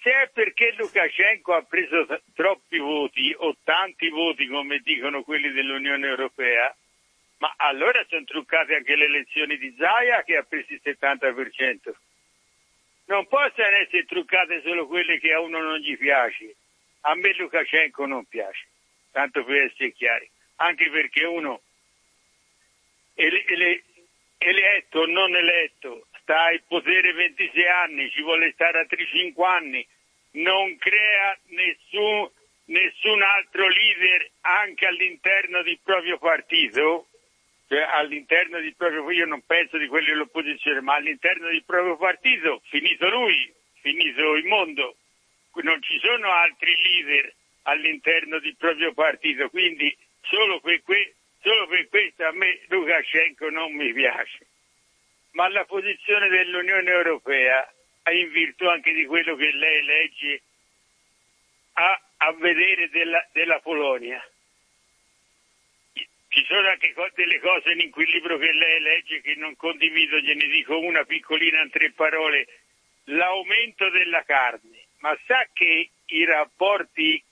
Se è perché Lukashenko ha preso troppi voti o tanti voti come dicono quelli dell'Unione Europea, ma allora sono truccate anche le elezioni di Zaya che ha preso il 70%. Non possono essere truccate solo quelle che a uno non gli piace. A me Lukashenko non piace, tanto per essere chiari, anche perché uno eletto o non eletto sta al potere 26 anni, ci vuole stare altri 5 anni, non crea nessun, nessun altro leader anche all'interno del proprio partito, cioè all'interno del proprio, io non penso di quelli dell'opposizione, ma all'interno del proprio partito, finito lui, finito il mondo, non ci sono altri leader all'interno del proprio partito, quindi solo que- solo per questo a me Lukashenko non mi piace ma la posizione dell'Unione Europea, in virtù anche di quello che lei legge a, a vedere della, della, Polonia. Ci sono anche delle cose in quel libro che lei legge che non condivido, gliene dico una piccolina in tre parole. L'aumento della carne, ma sa che i rapporti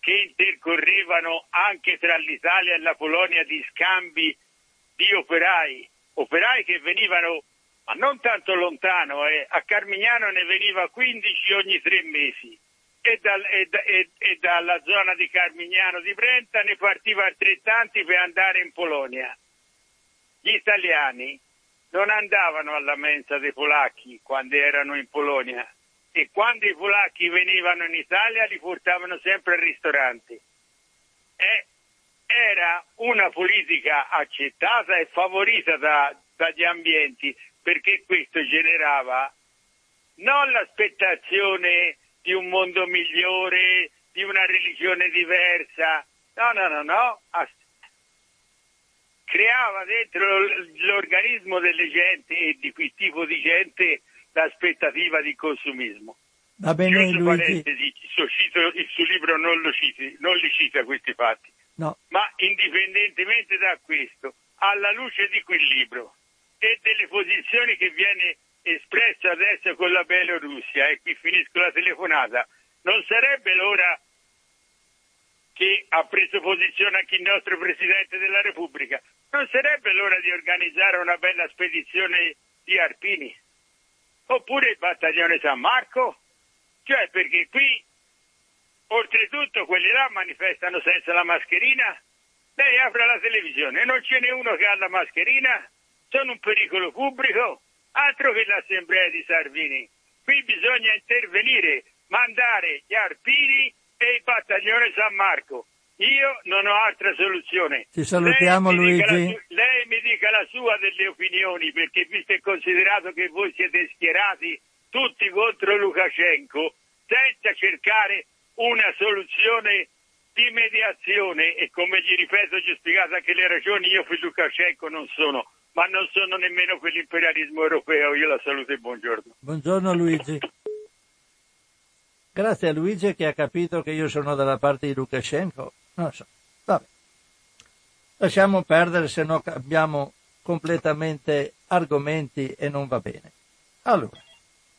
che intercorrevano anche tra l'Italia e la Polonia di scambi di operai operai che venivano, ma non tanto lontano, eh, a Carmignano ne veniva 15 ogni tre mesi e, dal, e, e, e, dalla zona di Carmignano di Brenta ne partiva altrettanti per andare in Polonia. Gli italiani non andavano alla mensa dei polacchi quando erano in Polonia e quando i polacchi venivano in Italia li portavano sempre al ristorante. E era una politica accettata e favorita da, dagli ambienti perché questo generava non l'aspettazione di un mondo migliore, di una religione diversa, no, no, no, no, creava dentro l'organismo delle gente e di quel tipo di gente l'aspettativa di consumismo. Va bene, Luigi. Il suo, il suo libro non, lo citi, non li cita questi fatti. No. Ma indipendentemente da questo, alla luce di quel libro e delle posizioni che viene espressa adesso con la Bielorussia, e qui finisco la telefonata, non sarebbe l'ora che ha preso posizione anche il nostro Presidente della Repubblica, non sarebbe l'ora di organizzare una bella spedizione di Arpini? Oppure il battaglione San Marco? Cioè perché qui Oltretutto quelli là manifestano senza la mascherina. Lei apre la televisione non ce n'è uno che ha la mascherina. Sono un pericolo pubblico. Altro che l'assemblea di Salvini. Qui bisogna intervenire, mandare gli arpini e il battaglione San Marco. Io non ho altra soluzione. Ci salutiamo lei Luigi. Su- lei mi dica la sua delle opinioni, perché visto e considerato che voi siete schierati tutti contro Lukashenko, senza cercare una soluzione di mediazione e come gli ripeto ci ho spiegato anche le ragioni, io per Lukashenko non sono, ma non sono nemmeno quell'imperialismo europeo, io la saluto e buongiorno. Buongiorno Luigi. Grazie a Luigi che ha capito che io sono dalla parte di Lukashenko. Non so. Vabbè. Lasciamo perdere se no abbiamo completamente argomenti e non va bene. Allora,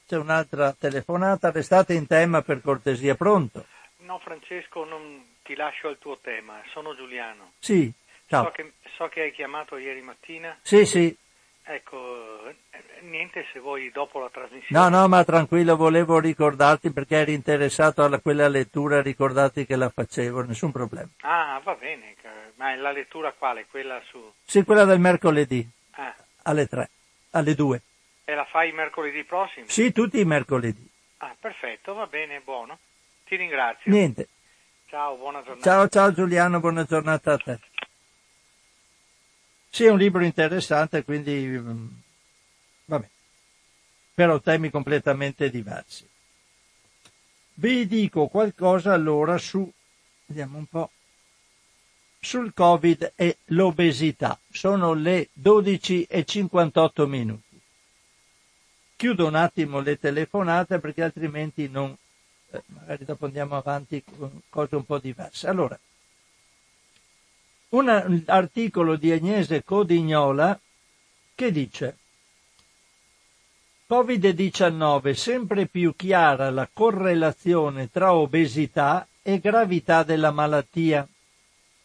c'è un'altra telefonata, restate in tema per cortesia, pronto? No Francesco, non ti lascio al tuo tema, sono Giuliano. Sì, ciao. So che, so che hai chiamato ieri mattina. Sì, sì. Ecco, niente se vuoi dopo la trasmissione. No, no, ma tranquillo, volevo ricordarti perché eri interessato a quella lettura, ricordati che la facevo, nessun problema. Ah, va bene, ma la lettura quale? Quella su... Sì, quella del mercoledì, Ah, alle tre, alle due. e la fai mercoledì prossimo? Sì, tutti i mercoledì. Ah, perfetto, va bene, buono. Ti ringrazio. Niente. Ciao, buona giornata. Ciao, ciao Giuliano, buona giornata a te. Sì, è un libro interessante, quindi mm, vabbè, però temi completamente diversi. Vi dico qualcosa allora su, vediamo un po', sul Covid e l'obesità. Sono le 12 e 58 minuti. Chiudo un attimo le telefonate perché altrimenti non, eh, magari dopo andiamo avanti con cose un po' diverse. Allora, un articolo di Agnese Codignola che dice Covid-19 sempre più chiara la correlazione tra obesità e gravità della malattia.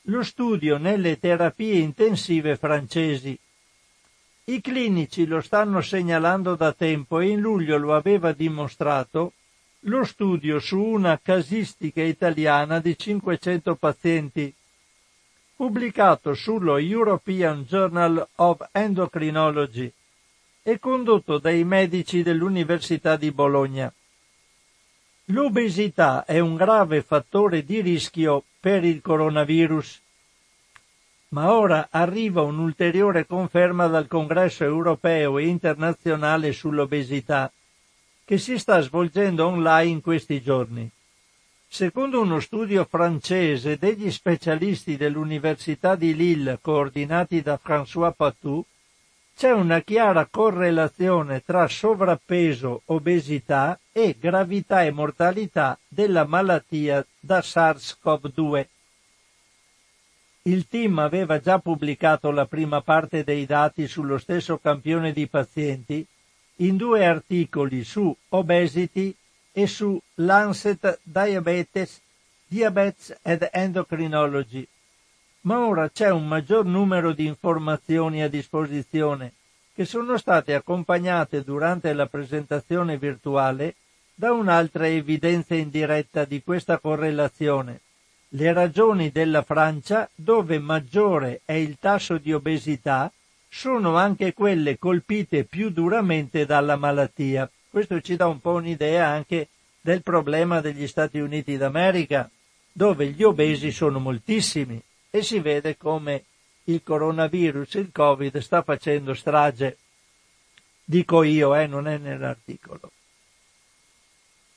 Lo studio nelle terapie intensive francesi. I clinici lo stanno segnalando da tempo e in luglio lo aveva dimostrato lo studio su una casistica italiana di 500 pazienti pubblicato sullo European Journal of Endocrinology e condotto dai medici dell'Università di Bologna. L'obesità è un grave fattore di rischio per il coronavirus. Ma ora arriva un'ulteriore conferma dal Congresso europeo e internazionale sull'obesità, che si sta svolgendo online in questi giorni. Secondo uno studio francese degli specialisti dell'Università di Lille coordinati da François Patou, c'è una chiara correlazione tra sovrappeso, obesità e gravità e mortalità della malattia da SARS-CoV-2. Il team aveva già pubblicato la prima parte dei dati sullo stesso campione di pazienti in due articoli su obesity e su Lancet Diabetes, Diabetes and Endocrinology. Ma ora c'è un maggior numero di informazioni a disposizione che sono state accompagnate durante la presentazione virtuale da un'altra evidenza indiretta di questa correlazione. Le ragioni della Francia, dove maggiore è il tasso di obesità, sono anche quelle colpite più duramente dalla malattia. Questo ci dà un po' un'idea anche del problema degli Stati Uniti d'America, dove gli obesi sono moltissimi e si vede come il coronavirus, il Covid, sta facendo strage. Dico io, eh, non è nell'articolo.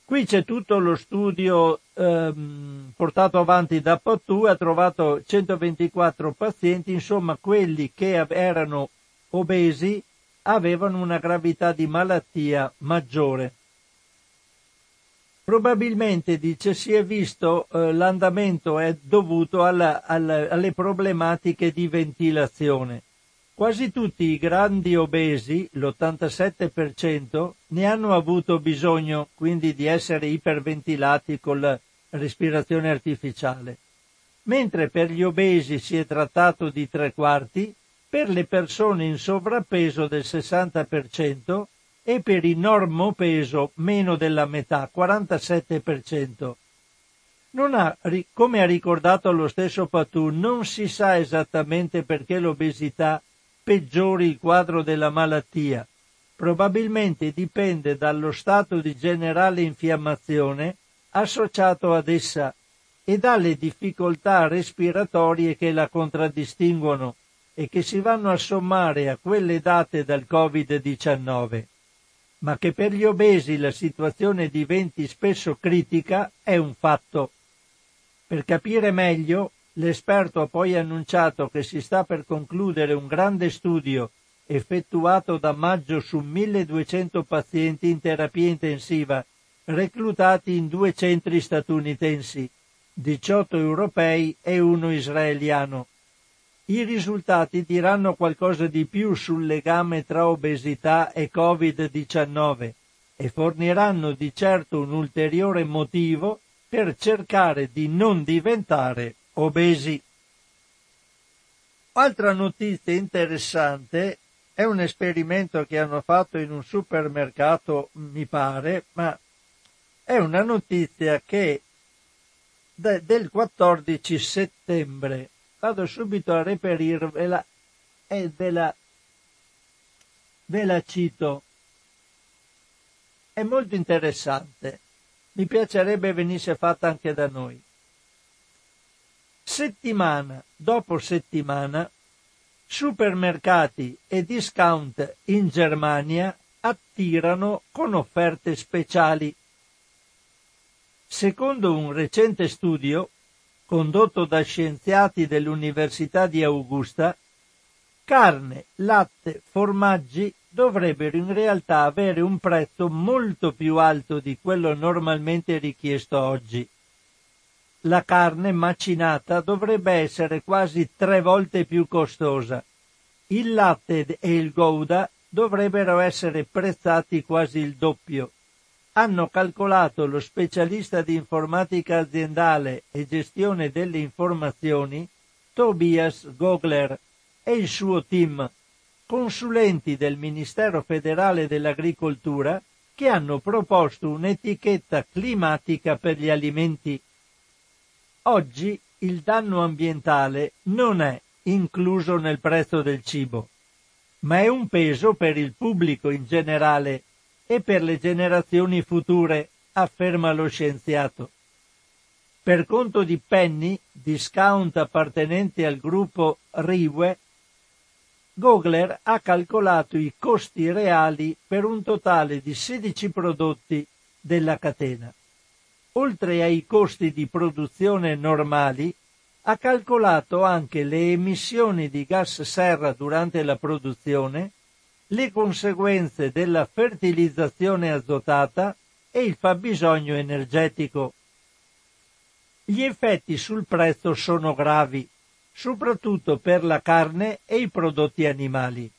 Qui c'è tutto lo studio ehm, portato avanti da Potou, ha trovato 124 pazienti, insomma quelli che erano obesi avevano una gravità di malattia maggiore. Probabilmente, dice, si è visto eh, l'andamento è dovuto alla, alla, alle problematiche di ventilazione. Quasi tutti i grandi obesi, l'87%, ne hanno avuto bisogno, quindi di essere iperventilati con la respirazione artificiale. Mentre per gli obesi si è trattato di tre quarti, per le persone in sovrappeso del 60% e per il normopeso meno della metà, 47%. Non ha, come ha ricordato lo stesso Patou, non si sa esattamente perché l'obesità peggiori il quadro della malattia. Probabilmente dipende dallo stato di generale infiammazione associato ad essa e dalle difficoltà respiratorie che la contraddistinguono, e che si vanno a sommare a quelle date dal Covid-19. Ma che per gli obesi la situazione diventi spesso critica è un fatto. Per capire meglio, l'esperto ha poi annunciato che si sta per concludere un grande studio effettuato da maggio su 1200 pazienti in terapia intensiva, reclutati in due centri statunitensi, 18 europei e uno israeliano, i risultati diranno qualcosa di più sul legame tra obesità e Covid-19 e forniranno di certo un ulteriore motivo per cercare di non diventare obesi. Altra notizia interessante è un esperimento che hanno fatto in un supermercato, mi pare, ma è una notizia che del 14 settembre vado subito a reperirvela e ve la, ve la cito. È molto interessante. Mi piacerebbe venisse fatta anche da noi. settimana dopo settimana supermercati e discount in Germania attirano con offerte speciali. Secondo un recente studio condotto da scienziati dell'Università di Augusta, carne, latte, formaggi dovrebbero in realtà avere un prezzo molto più alto di quello normalmente richiesto oggi. La carne macinata dovrebbe essere quasi tre volte più costosa. Il latte e il gouda dovrebbero essere prezzati quasi il doppio. Hanno calcolato lo specialista di informatica aziendale e gestione delle informazioni Tobias Gogler e il suo team consulenti del Ministero federale dell'Agricoltura che hanno proposto un'etichetta climatica per gli alimenti. Oggi il danno ambientale non è incluso nel prezzo del cibo, ma è un peso per il pubblico in generale e per le generazioni future, afferma lo scienziato. Per conto di Penny, discount appartenente al gruppo Riwe, Gogler ha calcolato i costi reali per un totale di 16 prodotti della catena. Oltre ai costi di produzione normali, ha calcolato anche le emissioni di gas serra durante la produzione, le conseguenze della fertilizzazione azotata e il fabbisogno energetico. Gli effetti sul prezzo sono gravi soprattutto per la carne e i prodotti animali.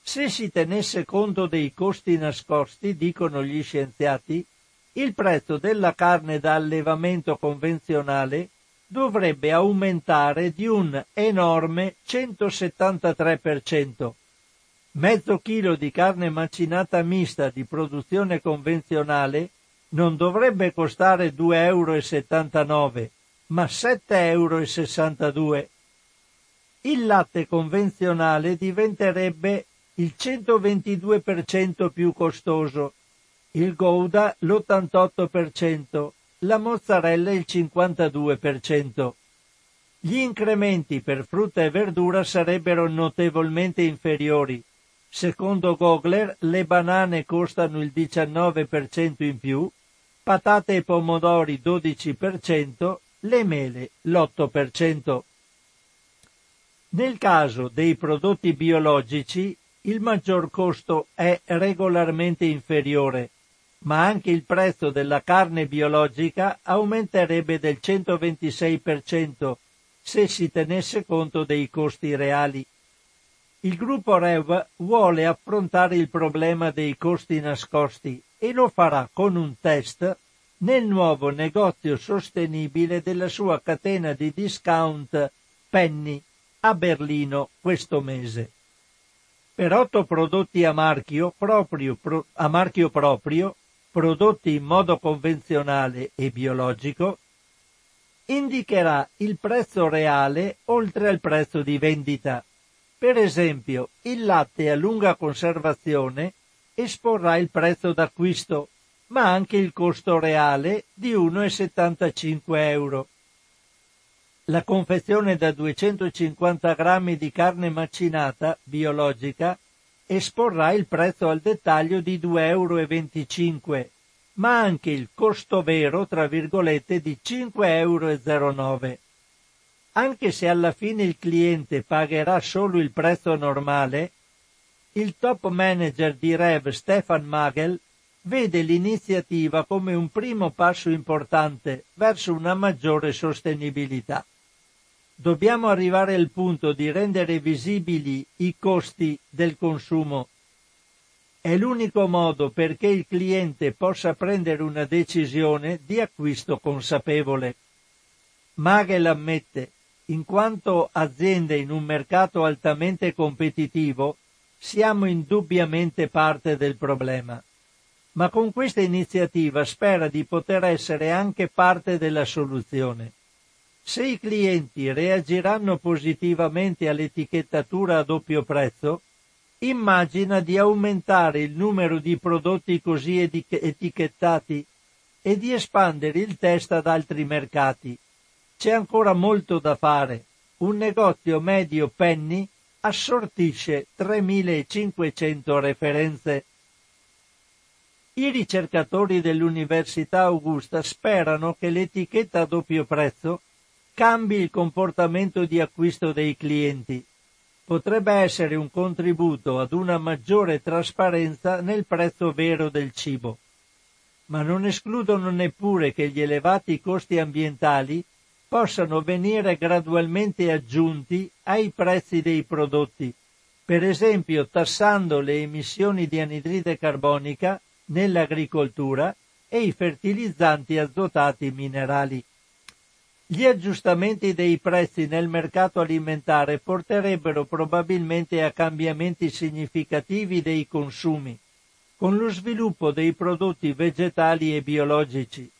Se si tenesse conto dei costi nascosti, dicono gli scienziati, il prezzo della carne da allevamento convenzionale dovrebbe aumentare di un enorme 173%. Mezzo chilo di carne macinata mista di produzione convenzionale non dovrebbe costare 2,79 euro, ma 7,62 euro il latte convenzionale diventerebbe il 122% più costoso, il Gouda l'88%, la mozzarella il 52%. Gli incrementi per frutta e verdura sarebbero notevolmente inferiori. Secondo Gogler le banane costano il 19% in più, patate e pomodori 12%, le mele l'8%. Nel caso dei prodotti biologici il maggior costo è regolarmente inferiore, ma anche il prezzo della carne biologica aumenterebbe del 126% se si tenesse conto dei costi reali. Il gruppo REV vuole affrontare il problema dei costi nascosti e lo farà con un test nel nuovo negozio sostenibile della sua catena di discount Penny a Berlino questo mese. Per otto prodotti a marchio, proprio, pro, a marchio proprio, prodotti in modo convenzionale e biologico, indicherà il prezzo reale oltre al prezzo di vendita. Per esempio, il latte a lunga conservazione esporrà il prezzo d'acquisto, ma anche il costo reale di 1,75 euro la confezione da 250 grammi di carne macinata biologica esporrà il prezzo al dettaglio di 2,25 euro, ma anche il costo vero, tra virgolette, di 5,09 euro. Anche se alla fine il cliente pagherà solo il prezzo normale, il top manager di Rev Stefan Magel vede l'iniziativa come un primo passo importante verso una maggiore sostenibilità dobbiamo arrivare al punto di rendere visibili i costi del consumo. È l'unico modo perché il cliente possa prendere una decisione di acquisto consapevole. Magel ammette, in quanto aziende in un mercato altamente competitivo, siamo indubbiamente parte del problema. Ma con questa iniziativa spera di poter essere anche parte della soluzione. Se i clienti reagiranno positivamente all'etichettatura a doppio prezzo, immagina di aumentare il numero di prodotti così etichettati e di espandere il test ad altri mercati. C'è ancora molto da fare. Un negozio medio penny assortisce 3500 referenze. I ricercatori dell'Università Augusta sperano che l'etichetta a doppio prezzo cambi il comportamento di acquisto dei clienti. Potrebbe essere un contributo ad una maggiore trasparenza nel prezzo vero del cibo. Ma non escludono neppure che gli elevati costi ambientali possano venire gradualmente aggiunti ai prezzi dei prodotti, per esempio tassando le emissioni di anidride carbonica nell'agricoltura e i fertilizzanti azotati minerali. Gli aggiustamenti dei prezzi nel mercato alimentare porterebbero probabilmente a cambiamenti significativi dei consumi, con lo sviluppo dei prodotti vegetali e biologici,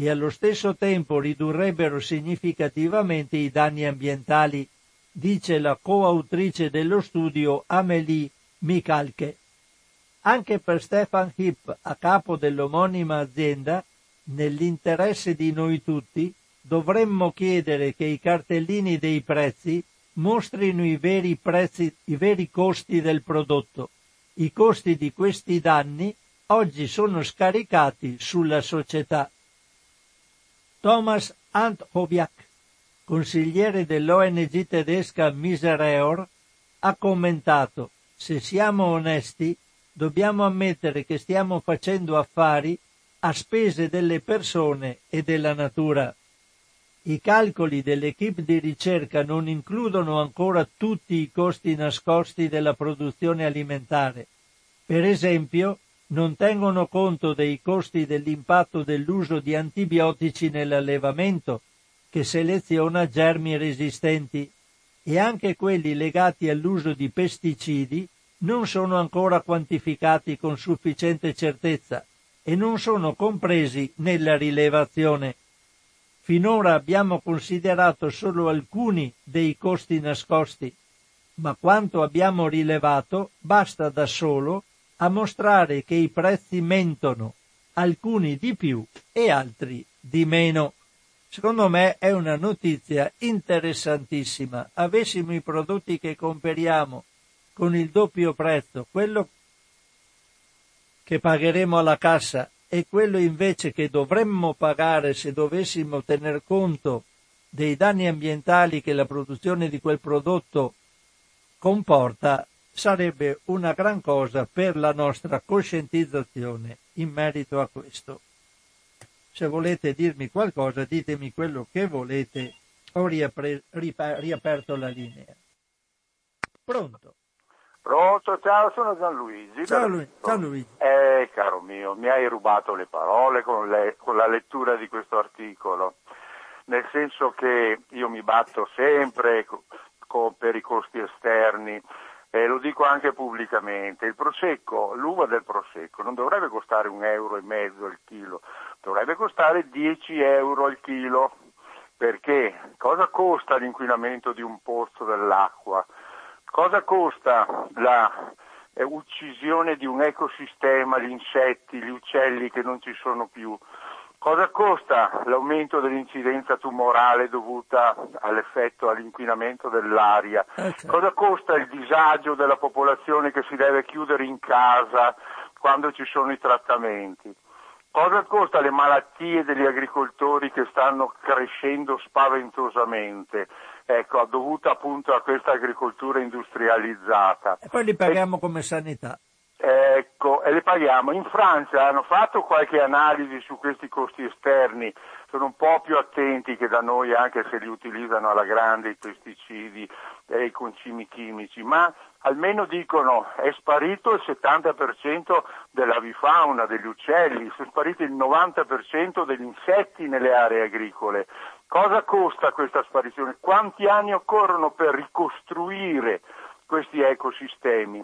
e allo stesso tempo ridurrebbero significativamente i danni ambientali, dice la coautrice dello studio Amélie Michalke. Anche per Stefan Hipp, a capo dell'omonima azienda, nell'interesse di noi tutti, dovremmo chiedere che i cartellini dei prezzi mostrino i veri prezzi, i veri costi del prodotto. I costi di questi danni oggi sono scaricati sulla società. Thomas Anthoviak, consigliere dell'ONG tedesca Misereor, ha commentato se siamo onesti dobbiamo ammettere che stiamo facendo affari a spese delle persone e della natura. I calcoli dell'equipe di ricerca non includono ancora tutti i costi nascosti della produzione alimentare. Per esempio, non tengono conto dei costi dell'impatto dell'uso di antibiotici nell'allevamento, che seleziona germi resistenti, e anche quelli legati all'uso di pesticidi non sono ancora quantificati con sufficiente certezza e non sono compresi nella rilevazione. Finora abbiamo considerato solo alcuni dei costi nascosti, ma quanto abbiamo rilevato basta da solo a mostrare che i prezzi mentono, alcuni di più e altri di meno. Secondo me è una notizia interessantissima. Avessimo i prodotti che comperiamo con il doppio prezzo, quello che pagheremo alla cassa e quello invece che dovremmo pagare se dovessimo tener conto dei danni ambientali che la produzione di quel prodotto comporta, sarebbe una gran cosa per la nostra coscientizzazione in merito a questo. Se volete dirmi qualcosa, ditemi quello che volete. Ho riapre- ripa- riaperto la linea. Pronto? Pronto, ciao, sono Gianluigi. Ciao, Lu- ciao Luigi. Eh, caro mio, mi hai rubato le parole con, le- con la lettura di questo articolo, nel senso che io mi batto sempre co- co- per i costi esterni e lo dico anche pubblicamente, il prosecco, l'uva del prosecco non dovrebbe costare un euro e mezzo al chilo, dovrebbe costare 10 euro al chilo, perché cosa costa l'inquinamento di un pozzo dell'acqua? Cosa costa la eh, uccisione di un ecosistema, gli insetti, gli uccelli che non ci sono più? Cosa costa l'aumento dell'incidenza tumorale dovuta all'effetto, all'inquinamento dell'aria? Eh, certo. Cosa costa il disagio della popolazione che si deve chiudere in casa quando ci sono i trattamenti? Cosa costa le malattie degli agricoltori che stanno crescendo spaventosamente? Ecco, dovuta appunto a questa agricoltura industrializzata. E poi li paghiamo come sanità. Ecco, e le paghiamo. In Francia hanno fatto qualche analisi su questi costi esterni, sono un po' più attenti che da noi, anche se li utilizzano alla grande i pesticidi e i concimi chimici, ma almeno dicono è sparito il 70% dell'avifauna, degli uccelli, sono spariti il 90% degli insetti nelle aree agricole. Cosa costa questa sparizione? Quanti anni occorrono per ricostruire questi ecosistemi?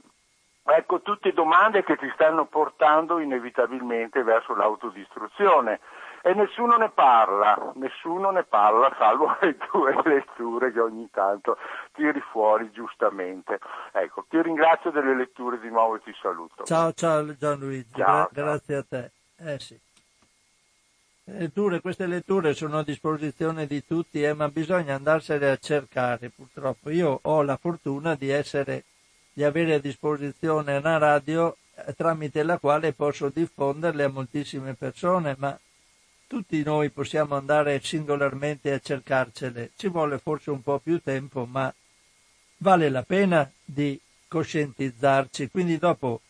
Ecco, tutte domande che ti stanno portando inevitabilmente verso l'autodistruzione e nessuno ne parla, nessuno ne parla salvo le tue [LAUGHS] letture che ogni tanto tiri fuori giustamente. Ecco, ti ringrazio delle letture di nuovo e ti saluto. Ciao, ciao Gianluigi, Ciao, Gra- grazie a te. Eh sì. letture, queste letture sono a disposizione di tutti, eh, ma bisogna andarsene a cercare purtroppo. Io ho la fortuna di essere, di avere a disposizione una radio eh, tramite la quale posso diffonderle a moltissime persone, ma tutti noi possiamo andare singolarmente a cercarcele. Ci vuole forse un po' più tempo, ma vale la pena di coscientizzarci. Quindi dopo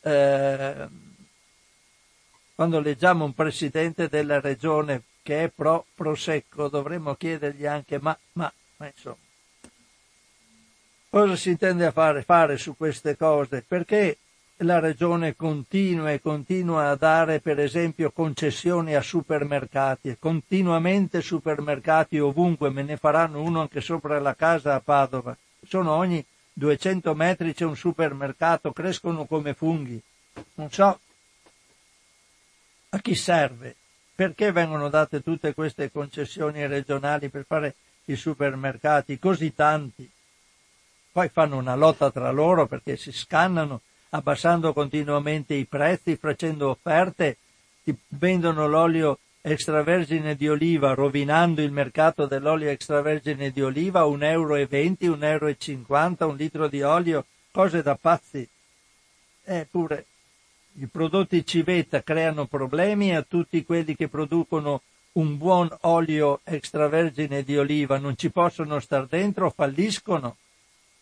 eh, quando leggiamo un presidente della regione che è pro prosecco dovremmo chiedergli anche ma, ma, ma insomma cosa si intende a fare, fare su queste cose perché la regione continua e continua a dare per esempio concessioni a supermercati continuamente supermercati ovunque me ne faranno uno anche sopra la casa a Padova sono ogni 200 metri c'è un supermercato crescono come funghi non so a chi serve? Perché vengono date tutte queste concessioni regionali per fare i supermercati così tanti? Poi fanno una lotta tra loro perché si scannano abbassando continuamente i prezzi, facendo offerte, vendono l'olio extravergine di oliva, rovinando il mercato dell'olio extravergine di oliva, 1,20 euro, 1,50 euro, un litro di olio, cose da pazzi. Eppure i prodotti civetta creano problemi a tutti quelli che producono un buon olio extravergine di oliva, non ci possono star dentro, falliscono.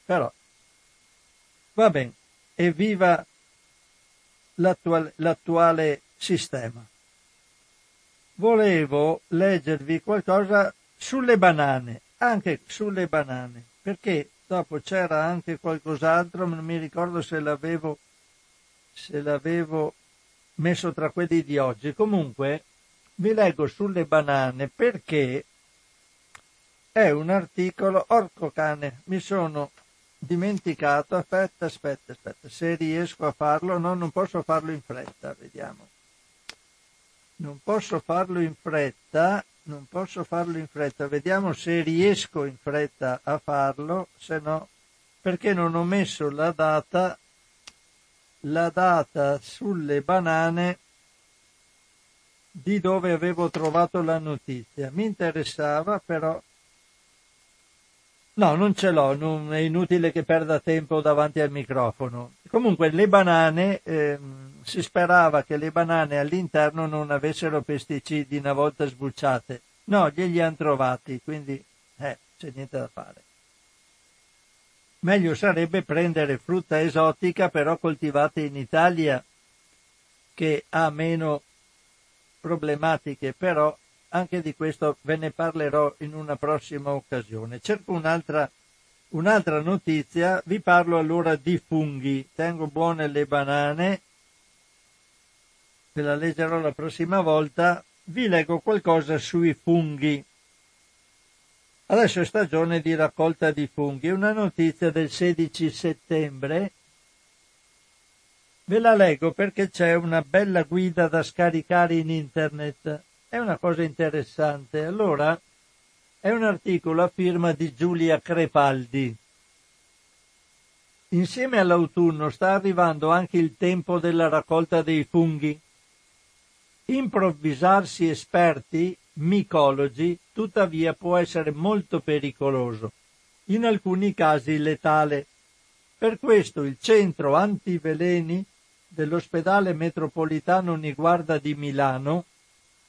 Però, va bene, evviva l'attuale, l'attuale sistema. Volevo leggervi qualcosa sulle banane, anche sulle banane, perché dopo c'era anche qualcos'altro, non mi ricordo se l'avevo se l'avevo messo tra quelli di oggi. Comunque vi leggo sulle banane perché è un articolo, orco cane, mi sono dimenticato, aspetta, aspetta, aspetta, se riesco a farlo, no, non posso farlo in fretta, vediamo. Non posso farlo in fretta, non posso farlo in fretta, vediamo se riesco in fretta a farlo, se no, perché non ho messo la data la data sulle banane di dove avevo trovato la notizia. Mi interessava però... No, non ce l'ho, non è inutile che perda tempo davanti al microfono. Comunque le banane, eh, si sperava che le banane all'interno non avessero pesticidi una volta sbucciate. No, glieli hanno trovati, quindi eh, c'è niente da fare. Meglio sarebbe prendere frutta esotica però coltivata in Italia che ha meno problematiche, però anche di questo ve ne parlerò in una prossima occasione. Cerco un'altra, un'altra notizia, vi parlo allora di funghi. Tengo buone le banane, ve la leggerò la prossima volta. Vi leggo qualcosa sui funghi. Adesso è stagione di raccolta di funghi. Una notizia del 16 settembre. Ve la leggo perché c'è una bella guida da scaricare in internet. È una cosa interessante. Allora, è un articolo a firma di Giulia Crepaldi. Insieme all'autunno sta arrivando anche il tempo della raccolta dei funghi. Improvvisarsi esperti micologi, tuttavia può essere molto pericoloso, in alcuni casi letale. Per questo il centro antiveleni dell'ospedale metropolitano Niguarda di Milano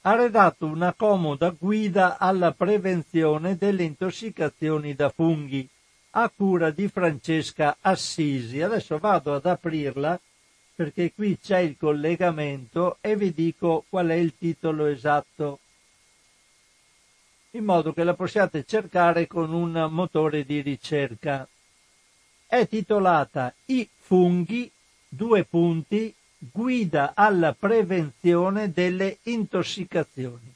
ha redatto una comoda guida alla prevenzione delle intossicazioni da funghi a cura di Francesca Assisi. Adesso vado ad aprirla perché qui c'è il collegamento e vi dico qual è il titolo esatto in modo che la possiate cercare con un motore di ricerca. È titolata I funghi, due punti, guida alla prevenzione delle intossicazioni.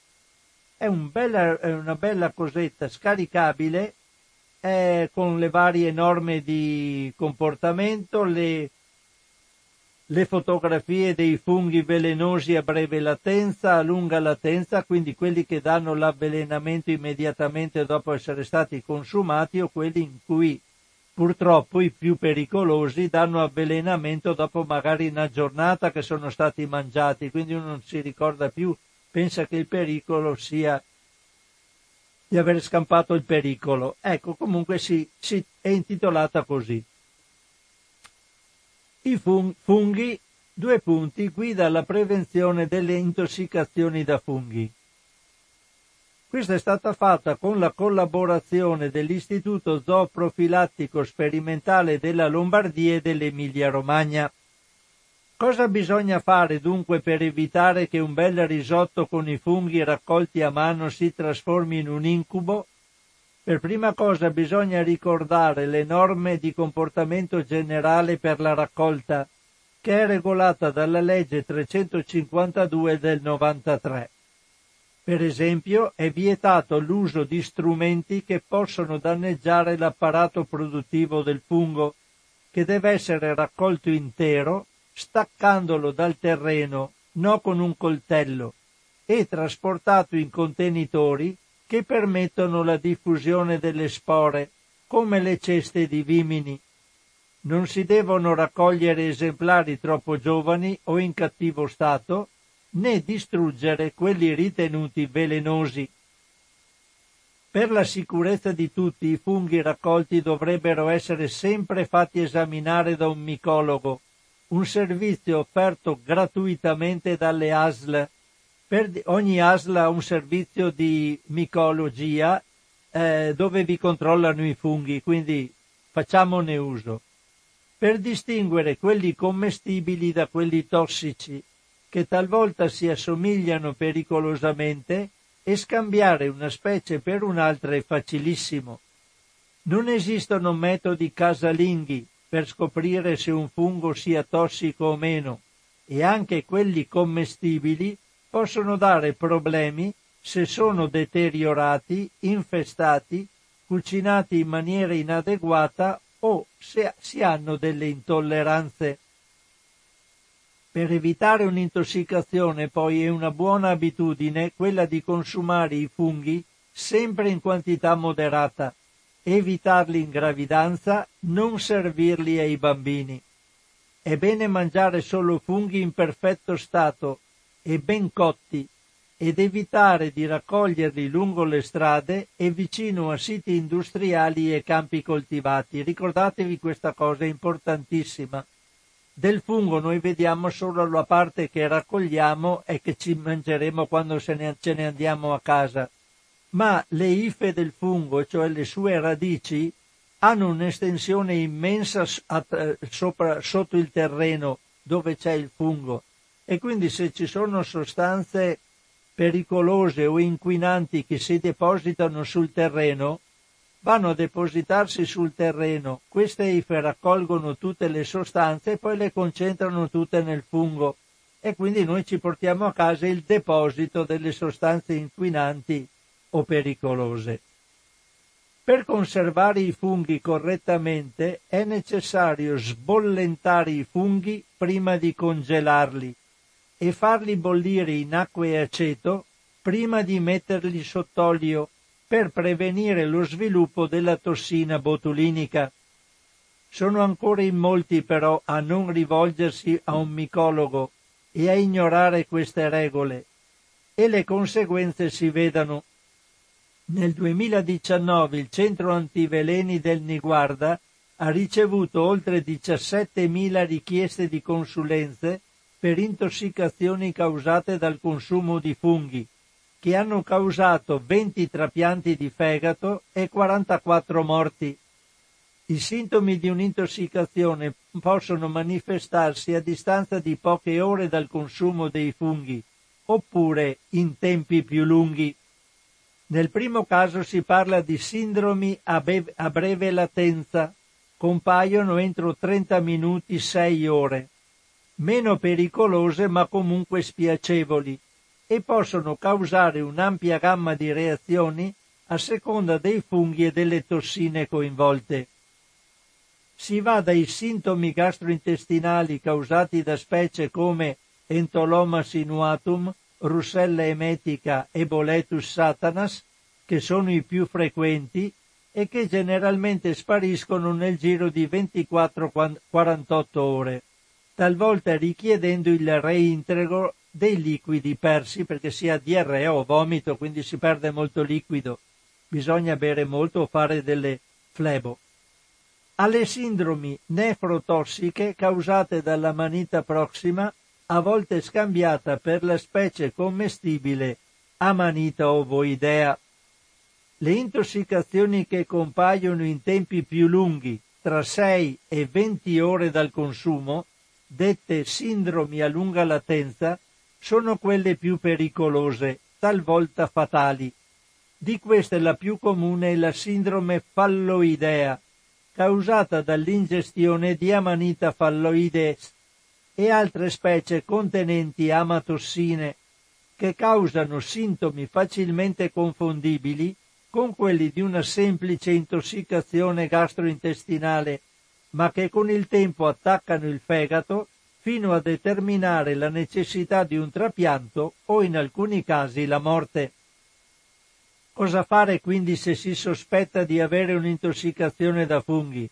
È, un bella, è una bella cosetta scaricabile con le varie norme di comportamento, le le fotografie dei funghi velenosi a breve latenza, a lunga latenza, quindi quelli che danno l'avvelenamento immediatamente dopo essere stati consumati o quelli in cui purtroppo i più pericolosi danno avvelenamento dopo magari una giornata che sono stati mangiati, quindi uno non si ricorda più pensa che il pericolo sia di aver scampato il pericolo. Ecco, comunque si, si è intitolata così. I funghi, due punti, guida alla prevenzione delle intossicazioni da funghi. Questa è stata fatta con la collaborazione dell'Istituto Zooprofilattico Sperimentale della Lombardia e dell'Emilia Romagna. Cosa bisogna fare dunque per evitare che un bel risotto con i funghi raccolti a mano si trasformi in un incubo? Per prima cosa bisogna ricordare le norme di comportamento generale per la raccolta, che è regolata dalla legge 352 del 93. Per esempio, è vietato l'uso di strumenti che possono danneggiare l'apparato produttivo del fungo, che deve essere raccolto intero, staccandolo dal terreno, non con un coltello, e trasportato in contenitori che permettono la diffusione delle spore, come le ceste di vimini. Non si devono raccogliere esemplari troppo giovani o in cattivo stato, né distruggere quelli ritenuti velenosi. Per la sicurezza di tutti i funghi raccolti dovrebbero essere sempre fatti esaminare da un micologo, un servizio offerto gratuitamente dalle ASL. Per ogni ASL ha un servizio di micologia eh, dove vi controllano i funghi, quindi facciamone uso. Per distinguere quelli commestibili da quelli tossici che talvolta si assomigliano pericolosamente e scambiare una specie per un'altra è facilissimo. Non esistono metodi casalinghi per scoprire se un fungo sia tossico o meno e anche quelli commestibili possono dare problemi se sono deteriorati, infestati, cucinati in maniera inadeguata o se si hanno delle intolleranze. Per evitare un'intossicazione poi è una buona abitudine quella di consumare i funghi sempre in quantità moderata, evitarli in gravidanza, non servirli ai bambini. È bene mangiare solo funghi in perfetto stato e ben cotti ed evitare di raccoglierli lungo le strade e vicino a siti industriali e campi coltivati. Ricordatevi questa cosa importantissima del fungo noi vediamo solo la parte che raccogliamo e che ci mangeremo quando ce ne, andiamo a casa. Ma le ife del fungo, cioè le sue radici, hanno un'estensione immensa sopra, sotto il terreno dove c'è il fungo e quindi se ci sono sostanze pericolose o inquinanti che si depositano sul terreno, vanno a depositarsi sul terreno. Queste ife raccolgono tutte le sostanze e poi le concentrano tutte nel fungo e quindi noi ci portiamo a casa il deposito delle sostanze inquinanti o pericolose. Per conservare i funghi correttamente è necessario sbollentare i funghi prima di congelarli e farli bollire in acqua e aceto prima di metterli sott'olio per prevenire lo sviluppo della tossina botulinica. Sono ancora in molti però a non rivolgersi a un micologo e a ignorare queste regole e le conseguenze si vedano. Nel 2019 il centro antiveleni del Niguarda ha ricevuto oltre 17.000 richieste di consulenze per intossicazioni causate dal consumo di funghi, che hanno causato 20 trapianti di fegato e 44 morti. I sintomi di un'intossicazione possono manifestarsi a distanza di poche ore dal consumo dei funghi, oppure in tempi più lunghi. Nel primo caso si parla di sindromi a, be- a breve latenza, compaiono entro 30 minuti 6 ore, meno pericolose ma comunque spiacevoli, e possono causare un'ampia gamma di reazioni a seconda dei funghi e delle tossine coinvolte. Si va dai sintomi gastrointestinali causati da specie come Entoloma sinuatum, Russella emetica e Boletus satanas, che sono i più frequenti e che generalmente spariscono nel giro di 24-48 ore, talvolta richiedendo il reintegro dei liquidi persi perché si ha diarrea o vomito, quindi si perde molto liquido. Bisogna bere molto o fare delle flebo. Alle sindromi nefrotossiche causate dalla manita prossima, a volte scambiata per la specie commestibile Amanita ovoidea. Le intossicazioni che compaiono in tempi più lunghi, tra 6 e 20 ore dal consumo, dette sindromi a lunga latenza, sono quelle più pericolose, talvolta fatali. Di queste la più comune è la sindrome falloidea, causata dall'ingestione di Amanita falloides e altre specie contenenti amatossine, che causano sintomi facilmente confondibili con quelli di una semplice intossicazione gastrointestinale, ma che con il tempo attaccano il fegato fino a determinare la necessità di un trapianto o in alcuni casi la morte. Cosa fare quindi se si sospetta di avere un'intossicazione da funghi?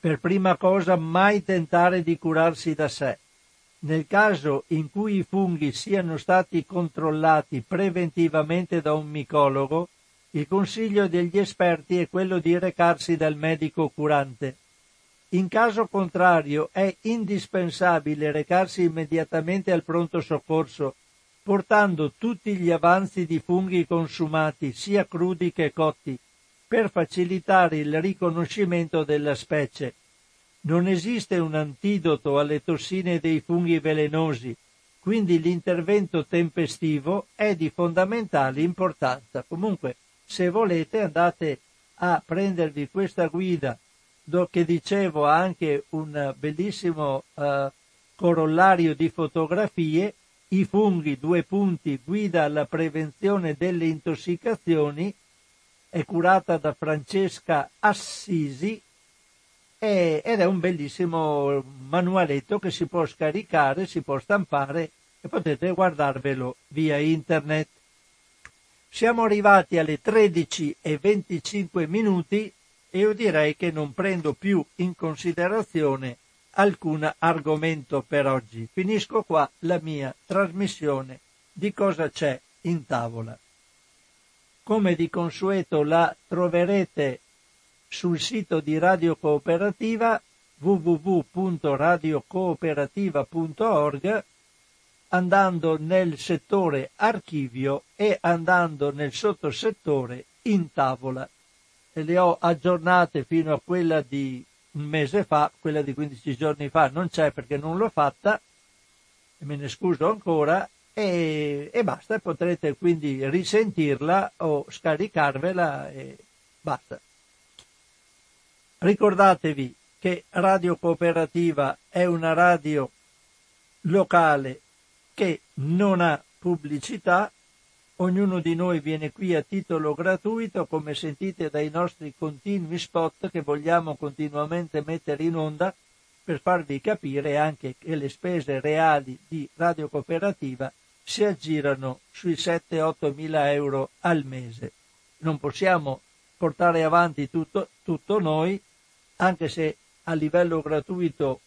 Per prima cosa mai tentare di curarsi da sé. Nel caso in cui i funghi siano stati controllati preventivamente da un micologo, il consiglio degli esperti è quello di recarsi dal medico curante. In caso contrario è indispensabile recarsi immediatamente al pronto soccorso, portando tutti gli avanzi di funghi consumati, sia crudi che cotti, per facilitare il riconoscimento della specie. Non esiste un antidoto alle tossine dei funghi velenosi, quindi l'intervento tempestivo è di fondamentale importanza. Comunque, se volete, andate a prendervi questa guida che dicevo ha anche un bellissimo uh, corollario di fotografie, i funghi, due punti, guida alla prevenzione delle intossicazioni, è curata da Francesca Assisi ed è un bellissimo manualetto che si può scaricare, si può stampare e potete guardarvelo via internet. Siamo arrivati alle 13 e 25 minuti e io direi che non prendo più in considerazione alcun argomento per oggi. Finisco qua la mia trasmissione di cosa c'è in tavola. Come di consueto la troverete sul sito di Radio Cooperativa www.radiocooperativa.org andando nel settore archivio e andando nel sottosettore in tavola e le ho aggiornate fino a quella di un mese fa, quella di 15 giorni fa non c'è perché non l'ho fatta, me ne scuso ancora, e, e basta, potrete quindi risentirla o scaricarvela e basta. Ricordatevi che Radio Cooperativa è una radio locale che non ha pubblicità Ognuno di noi viene qui a titolo gratuito, come sentite dai nostri continui spot che vogliamo continuamente mettere in onda per farvi capire anche che le spese reali di Radio Cooperativa si aggirano sui 7-8 mila euro al mese. Non possiamo portare avanti tutto, tutto noi, anche se a livello gratuito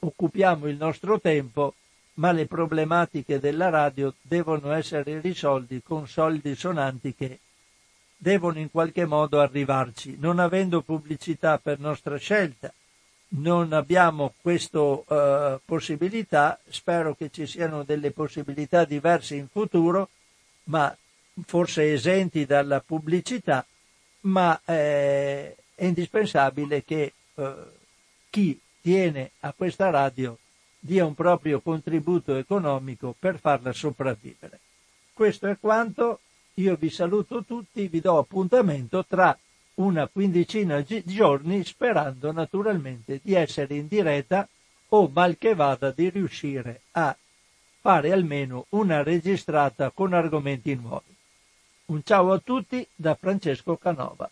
occupiamo il nostro tempo, ma le problematiche della radio devono essere risolti con soldi sonanti che devono in qualche modo arrivarci. Non avendo pubblicità per nostra scelta, non abbiamo questa uh, possibilità, spero che ci siano delle possibilità diverse in futuro, ma forse esenti dalla pubblicità, ma eh, è indispensabile che uh, chi tiene a questa radio dia un proprio contributo economico per farla sopravvivere. Questo è quanto, io vi saluto tutti, vi do appuntamento tra una quindicina di giorni sperando naturalmente di essere in diretta o mal che vada di riuscire a fare almeno una registrata con argomenti nuovi. Un ciao a tutti da Francesco Canova.